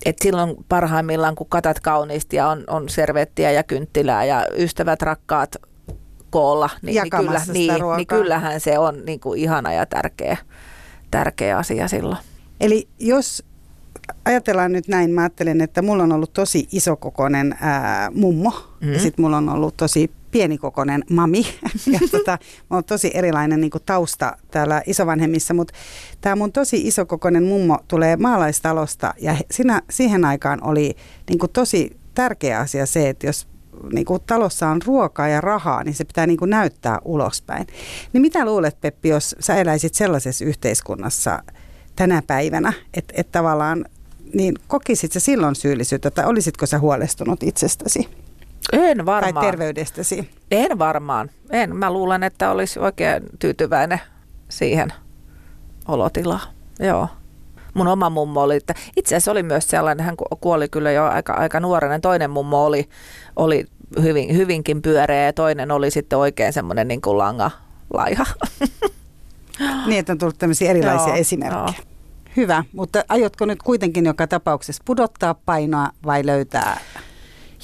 että silloin parhaimmillaan kun katat kauniisti ja on, on servettiä ja kynttilää ja ystävät rakkaat koolla, niin, niin, kyllä, niin, niin kyllähän se on niin kuin ihana ja tärkeä, tärkeä asia silloin. Eli jos ajatellaan nyt näin, mä ajattelen, että mulla on ollut tosi isokokoinen ää, mummo mm-hmm. ja sitten mulla on ollut tosi pienikokoinen mami. ja tota, mulla on tosi erilainen niin kuin tausta täällä isovanhemmissa, mutta tämä mun tosi isokokoinen mummo tulee maalaistalosta ja siinä, siihen aikaan oli niin kuin tosi tärkeä asia se, että jos niin kuin talossa on ruokaa ja rahaa, niin se pitää niin kuin näyttää ulospäin. Niin mitä luulet, Peppi, jos sä eläisit sellaisessa yhteiskunnassa tänä päivänä, että, että tavallaan niin kokisit sä silloin syyllisyyttä tai olisitko sä huolestunut itsestäsi? En varmaan. Tai terveydestäsi? En varmaan. En. Mä luulen, että olisi oikein tyytyväinen siihen olotilaan. Joo. Mun oma mummo oli, että itse asiassa oli myös sellainen, hän kuoli kyllä jo aika, aika nuorena. Toinen mummo oli, oli hyvin, hyvinkin pyöreä ja toinen oli sitten oikein semmoinen niin kuin langa laiha. Niin, että on tullut tämmöisiä erilaisia joo, esimerkkejä. Joo. Hyvä, mutta aiotko nyt kuitenkin joka tapauksessa pudottaa painoa vai löytää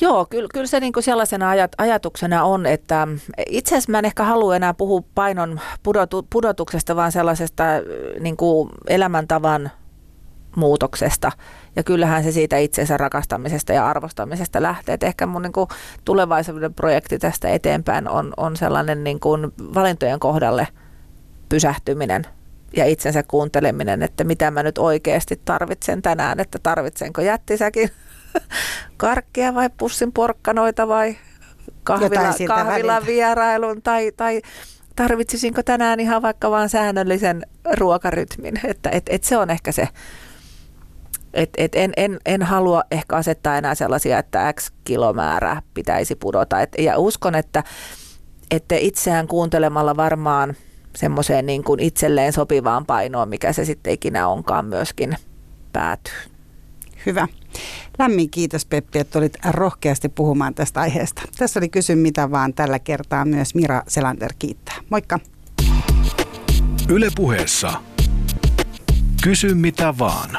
Joo, kyllä, kyllä se niin kuin sellaisena ajat, ajatuksena on, että itse asiassa mä en ehkä halua enää puhua painon pudotu, pudotuksesta, vaan sellaisesta niin kuin elämäntavan muutoksesta. Ja kyllähän se siitä itsensä rakastamisesta ja arvostamisesta lähtee. Et ehkä mun niin kuin tulevaisuuden projekti tästä eteenpäin on, on sellainen niin kuin valintojen kohdalle pysähtyminen ja itsensä kuunteleminen, että mitä mä nyt oikeasti tarvitsen tänään, että tarvitsenko jättisäkin karkkia vai pussin porkkanoita vai kahvila, kahvilan vierailun tai, tai tarvitsisinko tänään ihan vaikka vain säännöllisen ruokarytmin. Että et, et se on ehkä se, et, et en, en, en halua ehkä asettaa enää sellaisia, että X kilomäärä pitäisi pudota. Et, ja uskon, että, että itseään kuuntelemalla varmaan semmoiseen niin kuin itselleen sopivaan painoon, mikä se sitten ikinä onkaan myöskin päätyy. Hyvä. Lämmin kiitos Peppi, että olit rohkeasti puhumaan tästä aiheesta. Tässä oli Kysy mitä vaan tällä kertaa myös Mira Selander kiittää. Moikka. Yle puheessa. Kysy mitä vaan.